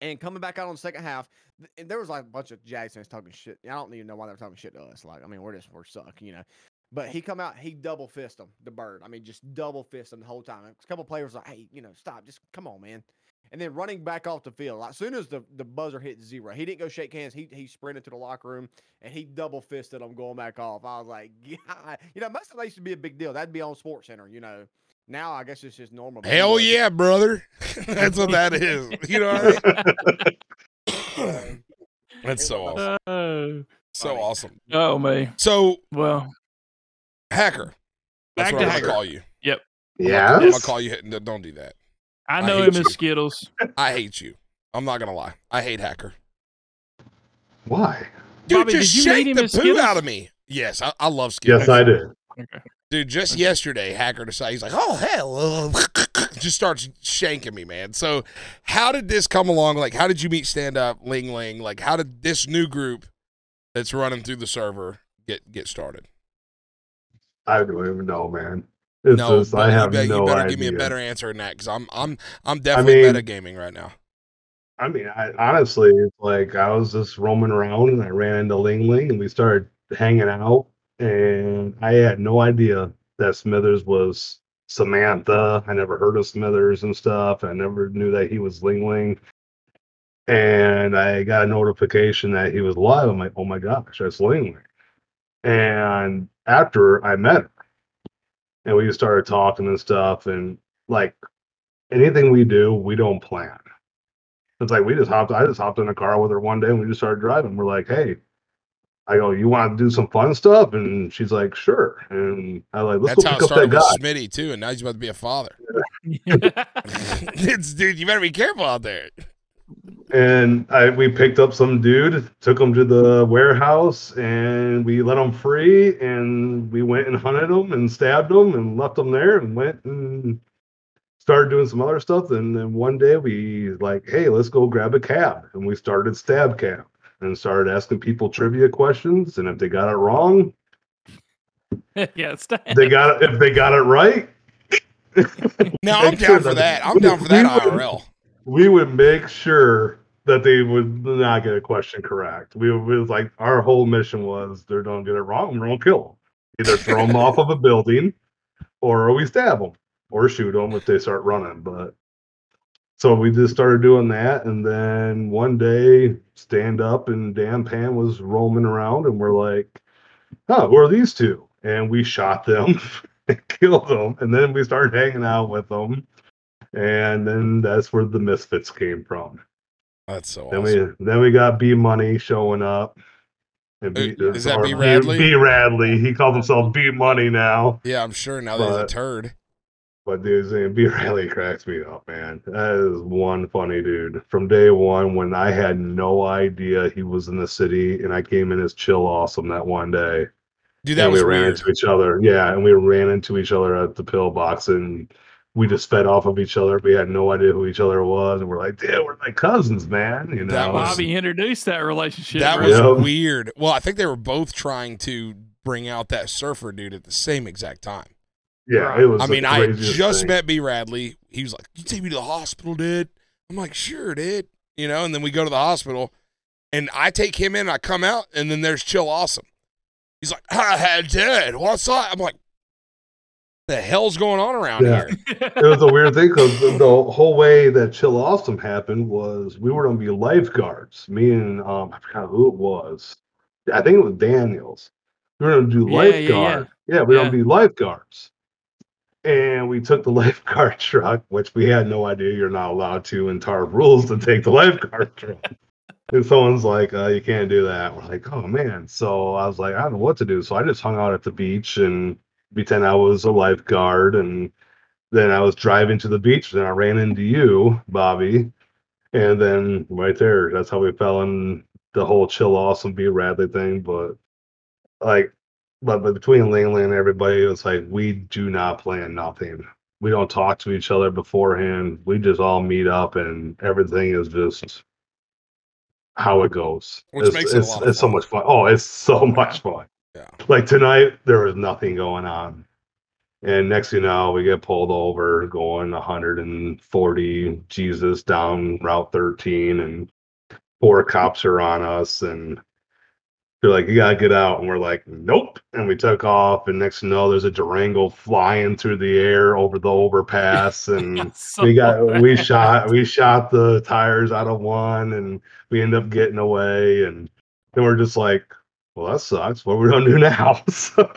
[SPEAKER 4] And coming back out on the second half, and there was like a bunch of Jags fans talking shit. I don't even know why they were talking shit to us. Like, I mean, we're just we're suck, you know. But he come out, he double fist him, the bird. I mean, just double fist him the whole time. A couple players like, hey, you know, stop, just come on, man. And then running back off the field, like, as soon as the, the buzzer hit zero, he didn't go shake hands. He he sprinted to the locker room and he double fisted him going back off. I was like, God. you know, most of that used to be a big deal. That'd be on Sports Center, you know. Now I guess it's just normal.
[SPEAKER 3] Hell
[SPEAKER 4] was-
[SPEAKER 3] yeah, brother. That's what that is. You know what I mean? That's so uh, awesome.
[SPEAKER 2] Oh,
[SPEAKER 3] So
[SPEAKER 4] funny.
[SPEAKER 3] awesome.
[SPEAKER 2] oh me.
[SPEAKER 3] So,
[SPEAKER 2] Well,
[SPEAKER 3] hacker. That's
[SPEAKER 2] Back
[SPEAKER 3] what
[SPEAKER 2] to
[SPEAKER 3] I'm
[SPEAKER 2] Hacker.
[SPEAKER 3] gonna call you. Yep. Yeah. I'm
[SPEAKER 5] Yes.
[SPEAKER 3] gonna call you. no, Don't do that.
[SPEAKER 2] I
[SPEAKER 3] I
[SPEAKER 2] know
[SPEAKER 3] hate
[SPEAKER 2] him
[SPEAKER 3] you.
[SPEAKER 2] as Skittles.
[SPEAKER 3] I hate you. I'm not gonna lie. I hate hacker.
[SPEAKER 5] Why?
[SPEAKER 3] Dude,
[SPEAKER 2] Bobby,
[SPEAKER 3] just
[SPEAKER 2] did you
[SPEAKER 3] shake the poo
[SPEAKER 2] Skittles?
[SPEAKER 3] out of me. Yes, I, I love Skittles.
[SPEAKER 5] Yes, I did.
[SPEAKER 2] Okay.
[SPEAKER 3] Dude, just yesterday, hacker decided he's like, "Oh hell," uh," just starts shanking me, man. So, how did this come along? Like, how did you meet Stand Up Ling Ling? Like, how did this new group that's running through the server get get started?
[SPEAKER 5] I don't even know, man. It's
[SPEAKER 3] no,
[SPEAKER 5] just, I have
[SPEAKER 3] you, bet,
[SPEAKER 5] no
[SPEAKER 3] you better
[SPEAKER 5] idea.
[SPEAKER 3] give me a better answer than that because I'm I'm I'm definitely
[SPEAKER 5] mean-
[SPEAKER 3] metagaming right now.
[SPEAKER 5] I mean, I honestly, like I was just roaming around and I ran into Ling Ling and we started hanging out. And I had no idea that Smithers was Samantha. I never heard of Smithers and stuff. I never knew that he was Ling Ling. And I got a notification that he was live. I'm like, oh my gosh, that's Ling Ling. And after I met her, and we started talking and stuff, and like anything we do, we don't plan. It's like we just hopped. I just hopped in a car with her one day, and we just started driving. We're like, "Hey," I go, "You want to do some fun stuff?" And she's like, "Sure." And I like, "Let's
[SPEAKER 3] That's how
[SPEAKER 5] go
[SPEAKER 3] it
[SPEAKER 5] pick up that
[SPEAKER 3] started with
[SPEAKER 5] guy."
[SPEAKER 3] Smitty too, and now he's about to be a father. it's dude, you better be careful out there.
[SPEAKER 5] and I we picked up some dude, took him to the warehouse, and we let him free, and we went and hunted him and stabbed him and left him there, and went and started doing some other stuff. And then one day we like, hey, let's go grab a cab, and we started stab cab and started asking people trivia questions, and if they got it wrong,
[SPEAKER 2] yeah, stab.
[SPEAKER 5] they got it. If they got it right,
[SPEAKER 3] Now I'm
[SPEAKER 5] Make sure
[SPEAKER 3] down for
[SPEAKER 5] that-
[SPEAKER 3] that. I'm down for that
[SPEAKER 5] we would-
[SPEAKER 3] IRL.
[SPEAKER 5] we would make sure that they would not get a question correct. We, we was like our whole mission was they don't get it wrong, we're gonna kill them. Either throw them off of a building, or we stab them, or shoot them if they start running. But so we just started doing that, and then one day, stand up and Dan Pan was roaming around, and we're like, "Huh, who are these two? And we shot them, and killed them, and then we started hanging out with them and then that's where the misfits came from.
[SPEAKER 3] That's so
[SPEAKER 5] Then
[SPEAKER 3] awesome.
[SPEAKER 5] we then we got B Money showing up. And b,
[SPEAKER 3] uh, is that b radley
[SPEAKER 5] B Radley. He calls himself B Money now.
[SPEAKER 3] Yeah, I'm sure now that he's a turd.
[SPEAKER 5] But dude, saying B Radley cracks me up, man. That is one funny dude. From day one, when I had no idea he was in the city, and I came in as chill awesome that one day.
[SPEAKER 3] Dude, that
[SPEAKER 5] and
[SPEAKER 3] was
[SPEAKER 5] we ran
[SPEAKER 3] weird.
[SPEAKER 5] into each other. Yeah, and we ran into each other at the pillbox, and we just fed off of each other. We had no idea who each other was, and we're like, "Dude, we're like cousins, man." You know,
[SPEAKER 3] That was-
[SPEAKER 2] Bobby introduced that relationship.
[SPEAKER 3] That
[SPEAKER 2] right?
[SPEAKER 3] was
[SPEAKER 5] Yeah.
[SPEAKER 3] weird. Well, I think they were both trying to bring out that surfer dude at the same exact time.
[SPEAKER 5] Yeah, it was.
[SPEAKER 3] I mean, I just
[SPEAKER 5] thing.
[SPEAKER 3] met B. Radley. He was like, "You take me to the hospital, dude." I'm like, "Sure, dude." You know, and then we go to the hospital, and I take him in. I come out, and then there's Chill Awesome. He's like, "Hi, dude, what's up?" I'm like, "The hell's going on around
[SPEAKER 5] Yeah.
[SPEAKER 3] here?"
[SPEAKER 5] it was a weird thing because the, the whole way that Chill Awesome happened was we were going to be lifeguards. Me and um, I forgot who it was. I think it was Daniels. We were going to do
[SPEAKER 2] Yeah, yeah, yeah.
[SPEAKER 5] lifeguard. Yeah, we were
[SPEAKER 2] Yeah.
[SPEAKER 5] going to be lifeguards. And we took the lifeguard truck, which we had no idea you're not allowed to in TARP rules to take the lifeguard truck. And someone's like, uh, you can't do that. We're like, oh man. So I was like, I don't know what to do. So I just hung out at the beach and pretend I was a lifeguard. And then I was driving to the beach. Then I ran into you, Bobby. And then right there, that's how we fell in the whole chill awesome be Radley thing. But like, but, but between Langley and everybody, it's like we do not plan nothing. We don't talk to each other beforehand. We just all meet up and everything is just how it goes.
[SPEAKER 3] Which
[SPEAKER 5] it's,
[SPEAKER 3] makes it
[SPEAKER 5] it's, so much fun. Oh, it's so much fun.
[SPEAKER 3] Yeah.
[SPEAKER 5] Like tonight, there was nothing going on. And next thing you know, we get pulled over going 140 Jesus down Route 13, and four cops are on us. And they're like, You got to get out. And we're like, Nope. And we took off. And next thing you know, there's a Durango flying through the air over the overpass. And
[SPEAKER 2] So
[SPEAKER 5] we got we shot we shot the tires out of one and we end up getting away and then we're just like well that sucks what are we gonna do now so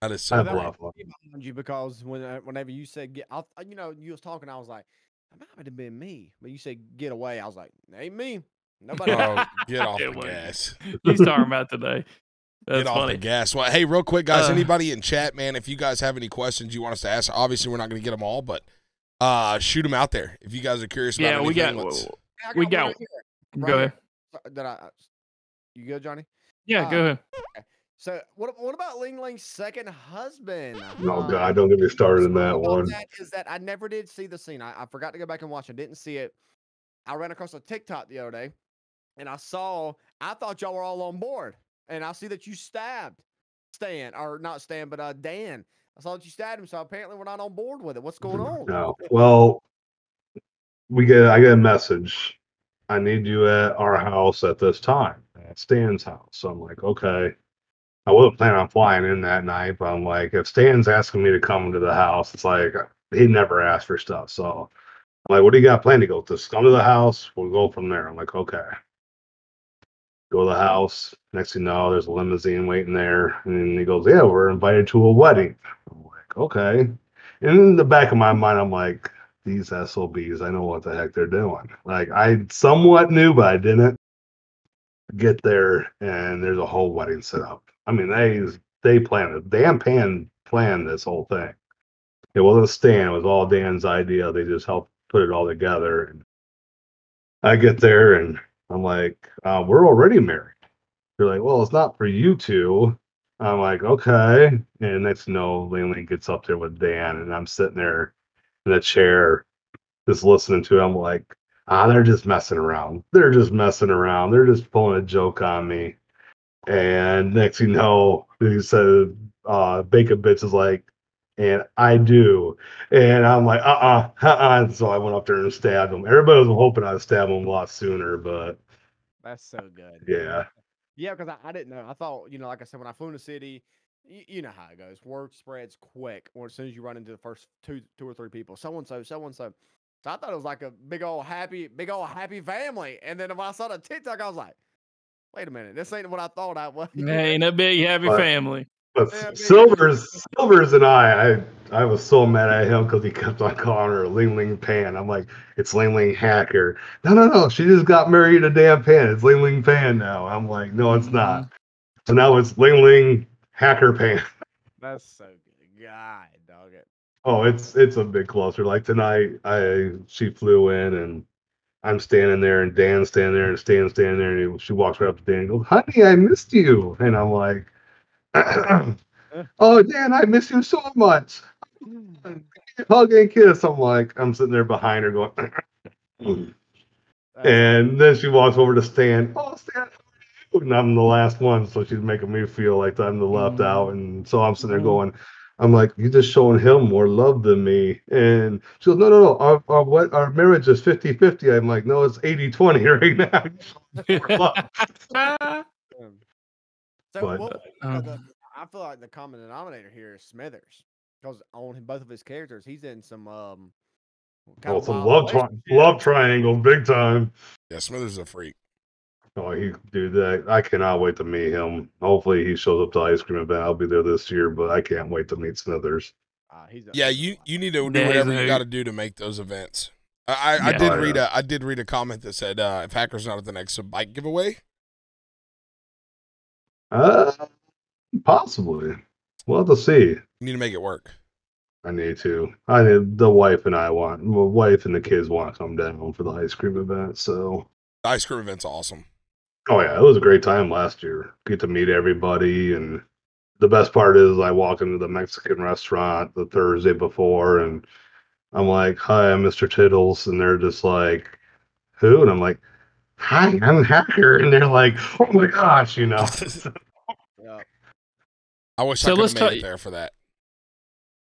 [SPEAKER 3] That is
[SPEAKER 5] I
[SPEAKER 3] so
[SPEAKER 5] have a
[SPEAKER 3] great.
[SPEAKER 5] lot of fun.
[SPEAKER 4] Behind you because when uh, whenever you said get, I, you know, you was talking, I was like, that might have been me. But you said get away, I was like, ain't me. Nobody.
[SPEAKER 3] Oh, get off
[SPEAKER 2] It
[SPEAKER 3] the
[SPEAKER 2] was-
[SPEAKER 3] gas.
[SPEAKER 2] He's talking about today. That's
[SPEAKER 3] Get off
[SPEAKER 2] funny.
[SPEAKER 3] the gas. Well, hey, real quick, guys.
[SPEAKER 2] Uh,
[SPEAKER 3] anybody in chat, man? If you guys have any questions you want us to ask, obviously we're not going to get them all, but uh, shoot them out there if you guys are curious about
[SPEAKER 2] Yeah, we got.
[SPEAKER 3] let's-
[SPEAKER 2] we got-
[SPEAKER 4] right here,
[SPEAKER 2] Go
[SPEAKER 4] here.
[SPEAKER 2] ahead.
[SPEAKER 4] So- That I, you good, Johnny?
[SPEAKER 2] Yeah, go
[SPEAKER 4] Uh,
[SPEAKER 2] ahead.
[SPEAKER 4] So what? What about Ling Ling's second husband?
[SPEAKER 5] oh
[SPEAKER 4] Um,
[SPEAKER 5] god don't get me started in
[SPEAKER 4] what's
[SPEAKER 5] that one
[SPEAKER 4] That is that I never did see the scene. I, I forgot to go back and watch. I didn't see it. I ran across a TikTok the other day, and I saw. I thought y'all were all on board, and I see that you stabbed Stan, or not Stan, but uh Dan. I saw that you stabbed him, so apparently we're not on board with it. What's going on?
[SPEAKER 5] no well we get i get a message i need you at our house at this time at stan's house so i'm like okay i wasn't planning on flying in that night but i'm like if stan's asking me to come to the house it's like he never asked for stuff so I'm like, what do you got planned to go? Just come to the house. We'll go from there. I'm like, okay. Go to the house. Next thing you know, there's a limousine waiting there. And he goes, yeah, we're invited to a wedding. I'm like, okay. And in the back of my mind, I'm like, these SOBs, I know what the heck they're doing. Like, I somewhat knew, but I didn't get there. And there's a whole wedding set up. I mean, they they planned it. Dan Pan planned this whole thing. It wasn't Stan. It was all Dan's idea. They just helped put it all together. And I get there and I'm like, uh, we're already married. They're like, well, it's not for you two. I'm like, okay. And next you know, gets up there with Dan, and I'm sitting there in a chair, just listening to him. Like, ah, they're just messing around. They're just messing around. They're just pulling a joke on me. And next you know, he said, uh, Bacon Bitch is like, and I do. And I'm like, uh uh-uh, uh, So I went up there and stabbed him. Everybody was hoping I'd stab him a lot sooner, but
[SPEAKER 4] That's so good.
[SPEAKER 5] yeah.
[SPEAKER 4] Yeah, because I, I didn't know. I thought, you know, like I said, when I flew in the city, you, you know how it goes. Word spreads quick, or as soon as you run into the first two, two or three people, so and so, so and so. So I thought it was like a big old happy, big old happy family. And then when I saw the TikTok, I was like, wait a minute, this ain't what I thought I was.
[SPEAKER 2] Ain't a big happy
[SPEAKER 5] But-
[SPEAKER 2] family.
[SPEAKER 5] But Silvers, Silvers, and I, I, I was so mad at him because he kept on calling her Ling Ling Pan. I'm like, it's Ling Ling Hacker. No, no, no. She just got married to Dan Pan. It's Ling Ling Pan now. I'm like, no, it's mm-hmm. not. So now it's Ling Ling Hacker Pan.
[SPEAKER 4] That's so good. God, dog it.
[SPEAKER 5] Oh, it's it's a bit closer. Like tonight, I she flew in and I'm standing there and Dan's standing there and Stan's standing there and she walks right up to Dan and goes, "Honey, I missed you." And I'm like, "Oh, Dan, I miss you so much." Hug and kiss. I'm like, I'm sitting there behind her going, and then she walks over to Stan. Oh, Stan, how are you?" and I'm the last one, so she's making me feel like I'm the left
[SPEAKER 2] Mm.
[SPEAKER 5] out, and so I'm sitting there
[SPEAKER 2] Mm.
[SPEAKER 5] going, I'm like, you're just showing him more love than me. And she goes, no, no, no, our, our what our marriage is 50-50. I'm like, no, it's 80-20 right now. You're showing more love.
[SPEAKER 2] Ah.
[SPEAKER 4] Um, So
[SPEAKER 5] But,
[SPEAKER 4] what, uh,
[SPEAKER 2] um,
[SPEAKER 4] the, I feel like the common denominator here is Smithers because on both of his characters, he's in some um. kind
[SPEAKER 5] oh,
[SPEAKER 4] of
[SPEAKER 5] some love, tri- love triangle, big time.
[SPEAKER 3] Yeah, Smithers is a freak.
[SPEAKER 5] Oh, he, dude, that I cannot wait to meet him. Hopefully, he shows up to ice cream event. I'll be there this year, but I can't wait to meet Smithers.
[SPEAKER 4] Uh, he's a,
[SPEAKER 3] Yeah, you you need to do
[SPEAKER 2] Yeah,
[SPEAKER 3] whatever you got to do to make those events. I I, I did
[SPEAKER 5] Oh,
[SPEAKER 3] read a I did read a comment that said uh, if Hacker's not at the next bike giveaway,
[SPEAKER 5] Uh, possibly. We'll have to see.
[SPEAKER 3] you need to make it work.
[SPEAKER 5] I need to. I need the wife and I want. My wife and the kids want to come down for the ice cream event. So,
[SPEAKER 3] The ice cream event's awesome.
[SPEAKER 5] oh yeah, it was a great time last year. Get to meet everybody, and the best part is I walk into the Mexican restaurant the Thursday before, and I'm like, "Hi, I'm Mr. Tittles," and they're just like, "Who?" And I'm like, "Hi, I'm Hacker," and they're like, "Oh my gosh," you know.
[SPEAKER 4] yeah.
[SPEAKER 3] I wish
[SPEAKER 2] So
[SPEAKER 3] I could
[SPEAKER 2] let's
[SPEAKER 3] have made
[SPEAKER 2] tell
[SPEAKER 3] it there for that.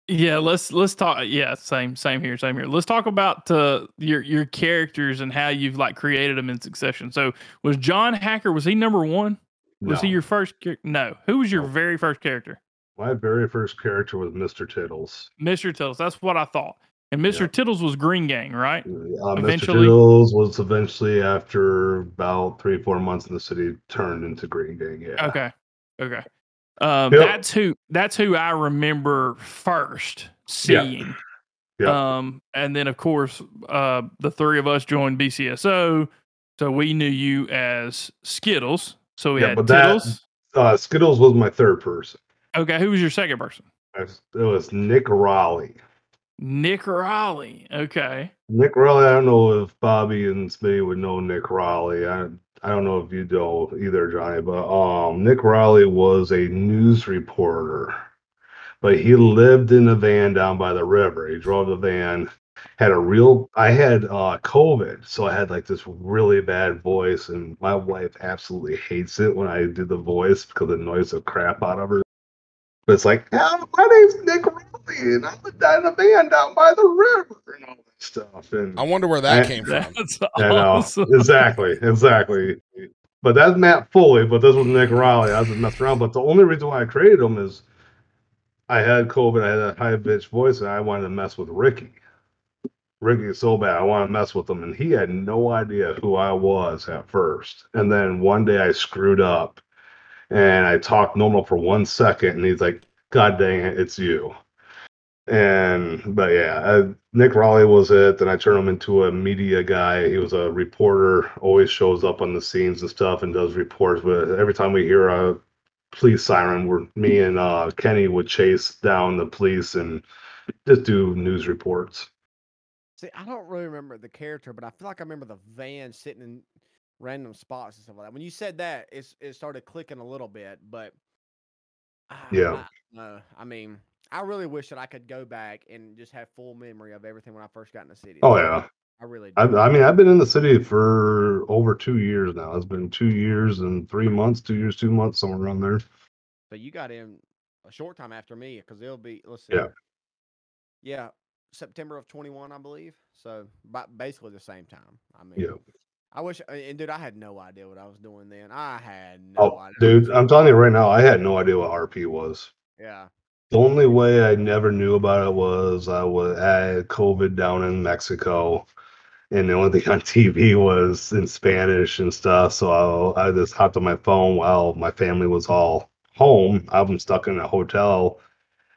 [SPEAKER 2] Yeah, let's let's talk. Yeah, same same here, same here. Let's talk about uh, your your characters and how you've like created them in succession. So, was John Hacker? Was he number one? Was he your first? char- No. Who was your
[SPEAKER 5] No.
[SPEAKER 2] very first character?
[SPEAKER 5] My very first character was Mr. Tittles.
[SPEAKER 2] Mr. Tittles. That's what I thought. And Mr.
[SPEAKER 5] Yeah.
[SPEAKER 2] Tittles was Green Gang, right?
[SPEAKER 5] Uh, Mr.
[SPEAKER 2] Eventually-
[SPEAKER 5] Tittles was eventually after about three, four months in the city turned into Green Gang. Yeah.
[SPEAKER 2] Okay. Okay. Um,
[SPEAKER 5] Yep.
[SPEAKER 2] That's who. That's who I remember first seeing.
[SPEAKER 5] Yeah.
[SPEAKER 2] Um, and then of course, uh, the three of us joined BCSO, so we knew you as Skittles. So we
[SPEAKER 5] Yeah,
[SPEAKER 2] had
[SPEAKER 5] but that-
[SPEAKER 2] Tittles.
[SPEAKER 5] Uh, Skittles was my third person.
[SPEAKER 2] Okay, who was your second person?
[SPEAKER 5] It was Nick Raleigh.
[SPEAKER 2] Nick Raleigh. Okay.
[SPEAKER 5] Nick Raleigh. I don't know if Bobby and Smitty would know Nick Raleigh. I I don't know if you know either, Johnny, but um, Nick Raleigh was a news reporter, but he lived in a van down by the river. He drove the van. Had a real. I had uh, COVID, so I had like this really bad voice, and my wife absolutely hates it when I do the voice because it annoys the crap out of her. But it's like, "Oh, my name's Nick Raleigh, and I'm down in a van down by the river, and all that stuff. And
[SPEAKER 3] I wonder where that
[SPEAKER 5] I-
[SPEAKER 3] came from.
[SPEAKER 2] That's
[SPEAKER 5] I know exactly, exactly. But that's Matt Foley. But this was Nick Raleigh. I was just messing around. But the only reason why I created him is I had COVID. I had a high pitched voice, and I wanted to mess with Ricky. Ricky is so bad. I want to mess with him, and he had no idea who I was at first. And then one day I screwed up, and I talked normal for one second, and he's like, "God dang it, it's you." And but yeah, uh, Nick Raleigh was it. Then I turned him into a media guy. He was a reporter, always shows up on the scenes and stuff and does reports. But every time we hear a police siren, where me and uh, Kenny would chase down the police and just do news reports.
[SPEAKER 4] See, I don't really remember the character, but I feel like I remember the van sitting in random spots and stuff like that. When you said that, it's it started clicking a little bit, but ah,
[SPEAKER 5] Yeah.
[SPEAKER 4] I, uh, I mean, I really wish that I could go back and just have full memory of everything when I first got in the city.
[SPEAKER 5] Oh yeah.
[SPEAKER 4] I really.
[SPEAKER 5] I,
[SPEAKER 4] do.
[SPEAKER 5] I mean, I've been in the city for over two years now. It's been two years and three months, two years, two months, somewhere around there.
[SPEAKER 4] So you got in a short time after me because it'll be let's see.
[SPEAKER 5] Yeah.
[SPEAKER 4] Yeah, September of twenty one, I believe. So ba- basically the same time. I mean,
[SPEAKER 5] Yeah.
[SPEAKER 4] I wish, uh, and dude, I had no idea what I was doing then. I had no
[SPEAKER 5] Oh,
[SPEAKER 4] idea.
[SPEAKER 5] dude, I'm telling you right now, I had no idea what RP was.
[SPEAKER 4] Yeah.
[SPEAKER 5] The only way I never knew about it was I was I had COVID down in Mexico, and the only thing on TV was in Spanish and stuff. So I, I just hopped on my phone while my family was all home. I'm stuck in a hotel,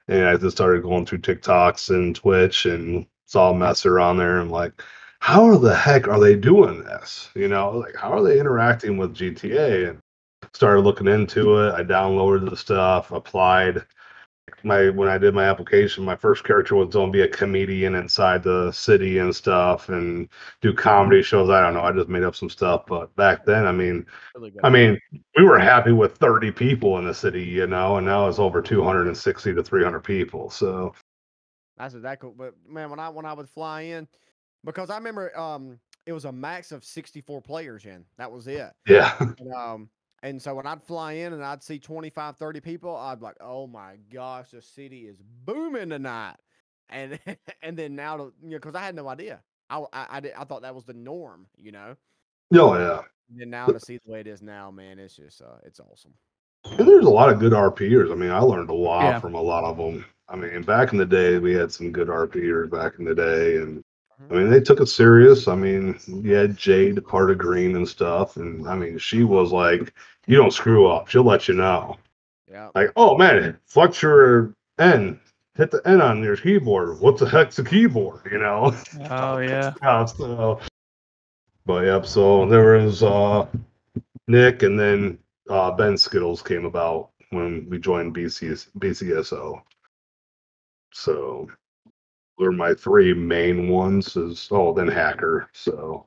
[SPEAKER 5] and I just started going through TikToks and Twitch and saw Messer on there. and like, how the heck are they doing this? You know, like how are they interacting with GTA? And started looking into it. I downloaded the stuff, applied my when I did my application, my first character was going to be a comedian inside the city and stuff, and do comedy shows. I don't know. I just made up some stuff, but back then, I mean,
[SPEAKER 4] Really.
[SPEAKER 5] I mean, we were happy with 30 people in the city, you know, and now it's over 260 to 300 people. So
[SPEAKER 4] That's that cool. But man, when I when I would fly in, because I remember um it was a max of sixty four players in. That was it.
[SPEAKER 5] yeah,
[SPEAKER 4] And, um, and so when I'd fly in and I'd see 25, 30 people, I'd be like, oh my gosh, the city is booming tonight. And and then now, to, you know, because I had no idea. I, w- I, I, did, I thought that was the norm, you know.
[SPEAKER 5] oh yeah.
[SPEAKER 4] And then now to see the way it is now, man, it's just, uh, it's awesome.
[SPEAKER 5] And there's a lot of good RPers. I mean, I learned a lot
[SPEAKER 2] Yeah.
[SPEAKER 5] from a lot of them. I mean, back in the day, we had some good RPers back in the day, and I
[SPEAKER 4] Mhm.
[SPEAKER 5] mean, they took it serious. I mean, you had Jade, part of Green and stuff, and I mean, she was like, "You don't screw up. She'll let you know."
[SPEAKER 4] Yeah.
[SPEAKER 5] Like, "Oh man, flex your N, hit the N on your keyboard. What the heck's a keyboard?" You know.
[SPEAKER 2] Oh yeah.
[SPEAKER 5] Yeah, so, but yep. So there was uh, Nick, and then uh, Ben Skittles came about when we joined BCS, BCSO. So were my three main ones. Is oh then Hacker. So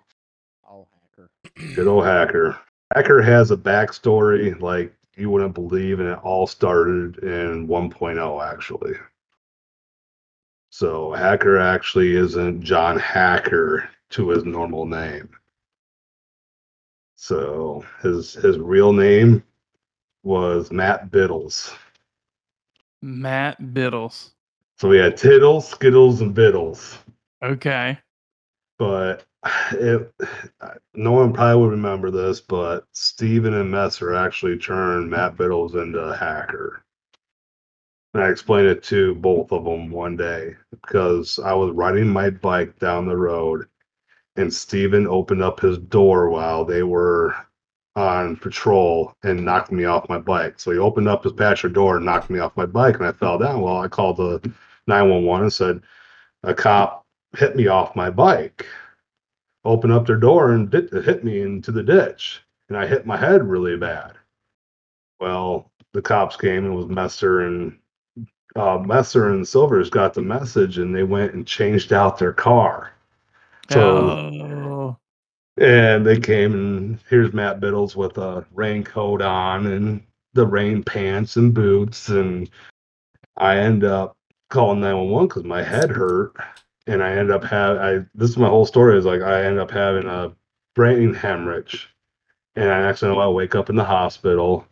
[SPEAKER 4] Oh, hacker.
[SPEAKER 5] good old Hacker. Hacker has a backstory like you wouldn't believe, and it all started in 1.0 actually. So Hacker actually isn't John Hacker to his normal name. So his his real name was Matt Biddles.
[SPEAKER 2] Matt Biddles.
[SPEAKER 5] So we had Tiddles, Skittles, and Biddles.
[SPEAKER 2] Okay.
[SPEAKER 5] But it, no one probably would remember this, but Steven and Messer actually turned Matt Biddles into a hacker. And I explained it to both of them one day because I was riding my bike down the road and Steven opened up his door while they were on patrol and knocked me off my bike. So he opened up his patcher door and knocked me off my bike and I fell down. Well, I called the 911 and said, a cop hit me off my bike, opened up their door and hit me into the ditch. And I hit my head really bad. Well, the cops came and was Messer and uh, Messer and Silvers got the message and they went and changed out their car. So
[SPEAKER 2] oh.
[SPEAKER 5] And they came and here's Matt Biddles with a raincoat on and the rain pants and boots. And I end up calling 911 because my head hurt. And I end up having, I, this is my whole story is like, I end up having a brain hemorrhage. And I accidentally wake up in the hospital.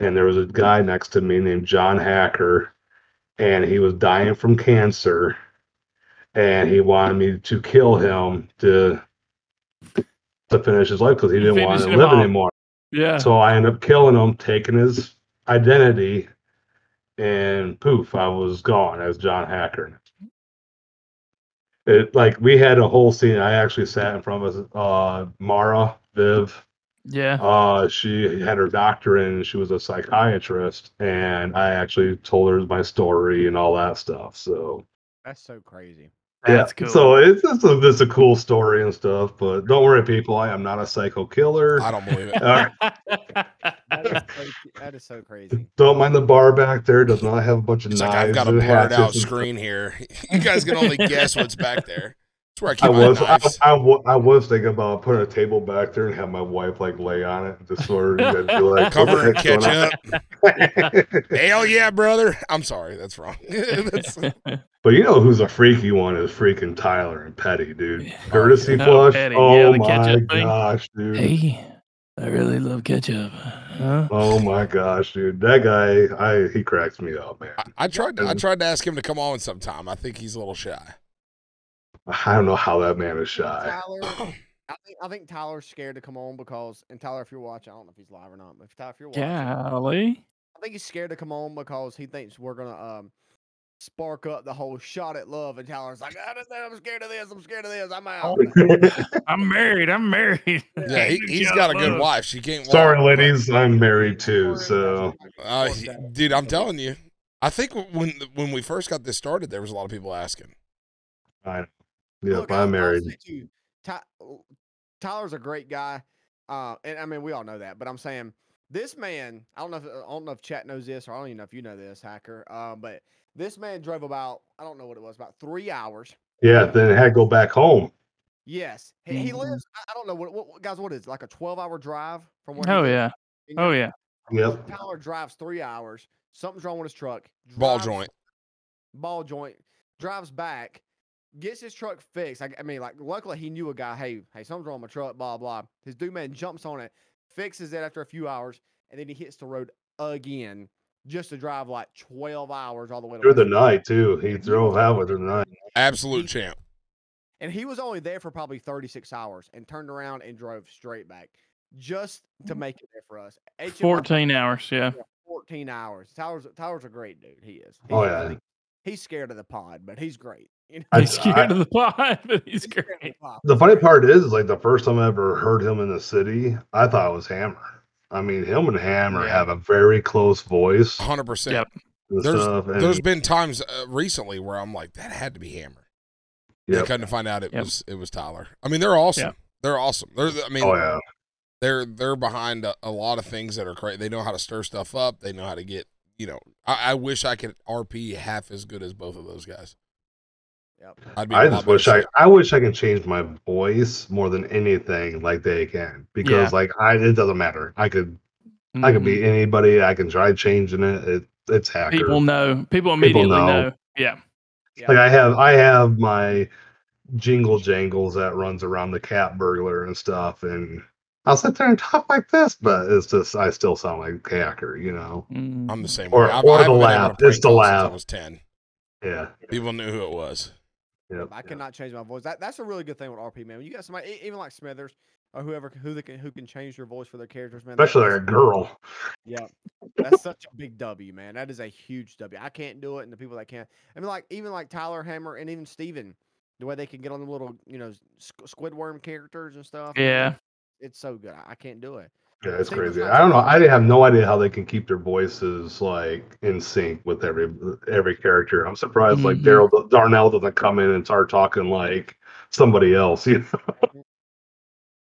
[SPEAKER 5] And there was a guy next to me named John Hacker. And he was dying from cancer. And he wanted me to kill him to to finish his life because he didn't want to live
[SPEAKER 2] off.
[SPEAKER 5] anymore.
[SPEAKER 2] Yeah.
[SPEAKER 5] So I ended up killing him, taking his identity, and poof, I was gone as John Hacker. It like we had a whole scene. I actually sat in front of uh Mara Viv.
[SPEAKER 2] yeah.
[SPEAKER 5] Uh she had her doctorate and she was a psychiatrist, and I actually told her my story and all that stuff. So
[SPEAKER 4] That's so crazy.
[SPEAKER 2] That's cool.
[SPEAKER 5] So it's it's a, it's a cool story and stuff. But don't worry, people. I am not a psycho killer.
[SPEAKER 3] I don't believe it.
[SPEAKER 5] Uh,
[SPEAKER 4] That is so, that is so crazy.
[SPEAKER 5] Don't mind the bar back there. Does not have a bunch of
[SPEAKER 3] It's like
[SPEAKER 5] knives.
[SPEAKER 3] I've got a
[SPEAKER 5] and
[SPEAKER 3] blurred out
[SPEAKER 5] hatchets and-
[SPEAKER 3] screen here. You guys can only guess what's back there. It's That's where I keep
[SPEAKER 5] I was I,
[SPEAKER 3] knives.
[SPEAKER 5] I, wa- I was thinking about putting a table back there and have my wife like lay on it, just sort of be like
[SPEAKER 3] Cover and
[SPEAKER 5] "What's going
[SPEAKER 3] catch
[SPEAKER 5] on?"
[SPEAKER 3] Hell yeah, brother. I'm sorry, that's wrong. That's-
[SPEAKER 5] but you know who's a freaky one is freaking Tyler and Petty, dude. Oh, Courtesy
[SPEAKER 2] Oh,
[SPEAKER 5] flush.
[SPEAKER 2] Petty,
[SPEAKER 5] Oh
[SPEAKER 2] yeah,
[SPEAKER 5] my gosh, dude.
[SPEAKER 2] hey, I really love ketchup. Huh?
[SPEAKER 5] Oh my gosh, dude. That guy, I he cracks me up, man.
[SPEAKER 3] I, I tried. I tried to ask him to come on sometime. I think he's a little shy.
[SPEAKER 5] I don't know how that man is shy.
[SPEAKER 4] Tyler, I think I think Tyler's scared to come on because, and Tyler, if you're watching, I don't know if he's live or not, but if Tyler, if you're watching,
[SPEAKER 2] Golly.
[SPEAKER 4] I think he's scared to come on because he thinks we're gonna um spark up the whole shot at love, and Tyler's like, I don't know, I'm scared of this, I'm scared of this, I'm out.
[SPEAKER 2] I'm married. I'm married.
[SPEAKER 3] Yeah, he, he's got a good wife. She can't. Walk,
[SPEAKER 5] Sorry,
[SPEAKER 3] but-
[SPEAKER 5] ladies, I'm married too, so
[SPEAKER 3] Uh, he- dude, I'm telling you. I think when when we first got this started, there was a lot of people asking.
[SPEAKER 5] I,
[SPEAKER 4] Look,
[SPEAKER 5] yep,
[SPEAKER 4] I- I'll
[SPEAKER 5] I'm married.
[SPEAKER 4] say too, Ty- Tyler's a great guy, uh, and I mean we all know that. But I'm saying this man, I don't know if I don't know if chat knows this, or I don't even know if you know this, hacker. Uh, but this man drove about I don't know what it was, about three hours.
[SPEAKER 5] Yeah, then it had to go back home.
[SPEAKER 4] Yes, he, he
[SPEAKER 2] Mhm.
[SPEAKER 4] lives. I- I don't know what, what what- guys. What is it, like a 12 hour drive from where?
[SPEAKER 2] Oh yeah.
[SPEAKER 4] in
[SPEAKER 2] Oh
[SPEAKER 4] your-
[SPEAKER 2] yeah.
[SPEAKER 5] Yep.
[SPEAKER 4] Tyler drives three hours. Something's wrong with his truck.
[SPEAKER 3] Ball joint.
[SPEAKER 4] Ball joint. Drives back, gets his truck fixed. I, I mean, like, luckily he knew a guy. Hey, hey, something's wrong with my truck. Blah blah. His dude man jumps on it, fixes it after a few hours, and then he hits the road again just to drive like 12 hours all the way to
[SPEAKER 5] Through the night too. He drove out with the night.
[SPEAKER 3] Absolute champ.
[SPEAKER 4] And he was only there for probably 36 hours and turned around and drove straight back just to make it there for us. HMI
[SPEAKER 2] 14 hours. Yeah.
[SPEAKER 4] 14 hours. Tyler's Tyler's a great dude. He is. He-
[SPEAKER 5] Oh,
[SPEAKER 4] I
[SPEAKER 5] yeah.
[SPEAKER 4] think he's scared of the pod, but he's great. You know?
[SPEAKER 5] I-
[SPEAKER 2] He's scared of the pot, but he's
[SPEAKER 4] scared of the
[SPEAKER 2] great.
[SPEAKER 5] The funny part is, like the first time I ever heard him in the city, I thought it was Hammer. I mean, him and Hammer
[SPEAKER 2] Yeah.
[SPEAKER 5] have a very close voice.
[SPEAKER 3] 100%.
[SPEAKER 2] Yep.
[SPEAKER 3] There's
[SPEAKER 5] stuff, and,
[SPEAKER 3] there's been times uh, recently where I'm like, that had to be Hammer.
[SPEAKER 5] Yep.
[SPEAKER 3] And come to find out it
[SPEAKER 2] Yep.
[SPEAKER 3] was it was Tyler. I mean, they're awesome.
[SPEAKER 2] Yep.
[SPEAKER 3] They're awesome. They're I mean,
[SPEAKER 5] oh yeah,
[SPEAKER 3] they're they're behind a, a lot of things that are crazy. They know how to stir stuff up. They know how to get you know. I, I wish I could RP half as good as both of those guys.
[SPEAKER 4] Yep.
[SPEAKER 3] I'd be.
[SPEAKER 5] I
[SPEAKER 3] a
[SPEAKER 5] just wish I
[SPEAKER 3] shape.
[SPEAKER 5] I wish I can change my voice more than anything like they can because
[SPEAKER 2] Yeah.
[SPEAKER 5] like I it doesn't matter. I could I could be anybody. I can try changing it. it it's hacker.
[SPEAKER 2] People know. People immediately
[SPEAKER 5] know.
[SPEAKER 2] know. Yeah.
[SPEAKER 4] Yeah.
[SPEAKER 5] Like I have I have my jingle jangles that runs around the cat burglar and stuff, and I'll sit there and talk like this, but it's just I still sound like hacker, you know.
[SPEAKER 2] Mhm.
[SPEAKER 3] I'm the same
[SPEAKER 5] Or-
[SPEAKER 3] way. I've,
[SPEAKER 5] or
[SPEAKER 3] I haven't
[SPEAKER 5] the
[SPEAKER 3] been able to
[SPEAKER 5] laugh. It's the
[SPEAKER 3] call since I
[SPEAKER 5] laugh.
[SPEAKER 3] was ten.
[SPEAKER 5] Yeah.
[SPEAKER 3] People knew who it was.
[SPEAKER 5] Yep.
[SPEAKER 4] I cannot change my voice. That that's a really good thing with RP man. When you got somebody even like Smithers or whoever who they can who can change their voice for their characters, man.
[SPEAKER 5] Especially like a girl.
[SPEAKER 4] Yeah, that's such a big W, man. That is a huge W. I can't do it, and the people that can. I mean, like even like Tyler Hammer and even Steven, the way they can get on the little you know Squ- Squidworm characters and stuff.
[SPEAKER 2] Yeah.
[SPEAKER 4] it's so good. I I can't do it.
[SPEAKER 5] Yeah, it's crazy.
[SPEAKER 4] not
[SPEAKER 5] I don't know. I have no idea how they can keep their voices like in sync with every every character. I'm surprised like
[SPEAKER 2] Mhm.
[SPEAKER 5] Daryl Darnell doesn't come in and start talking like somebody else. You know?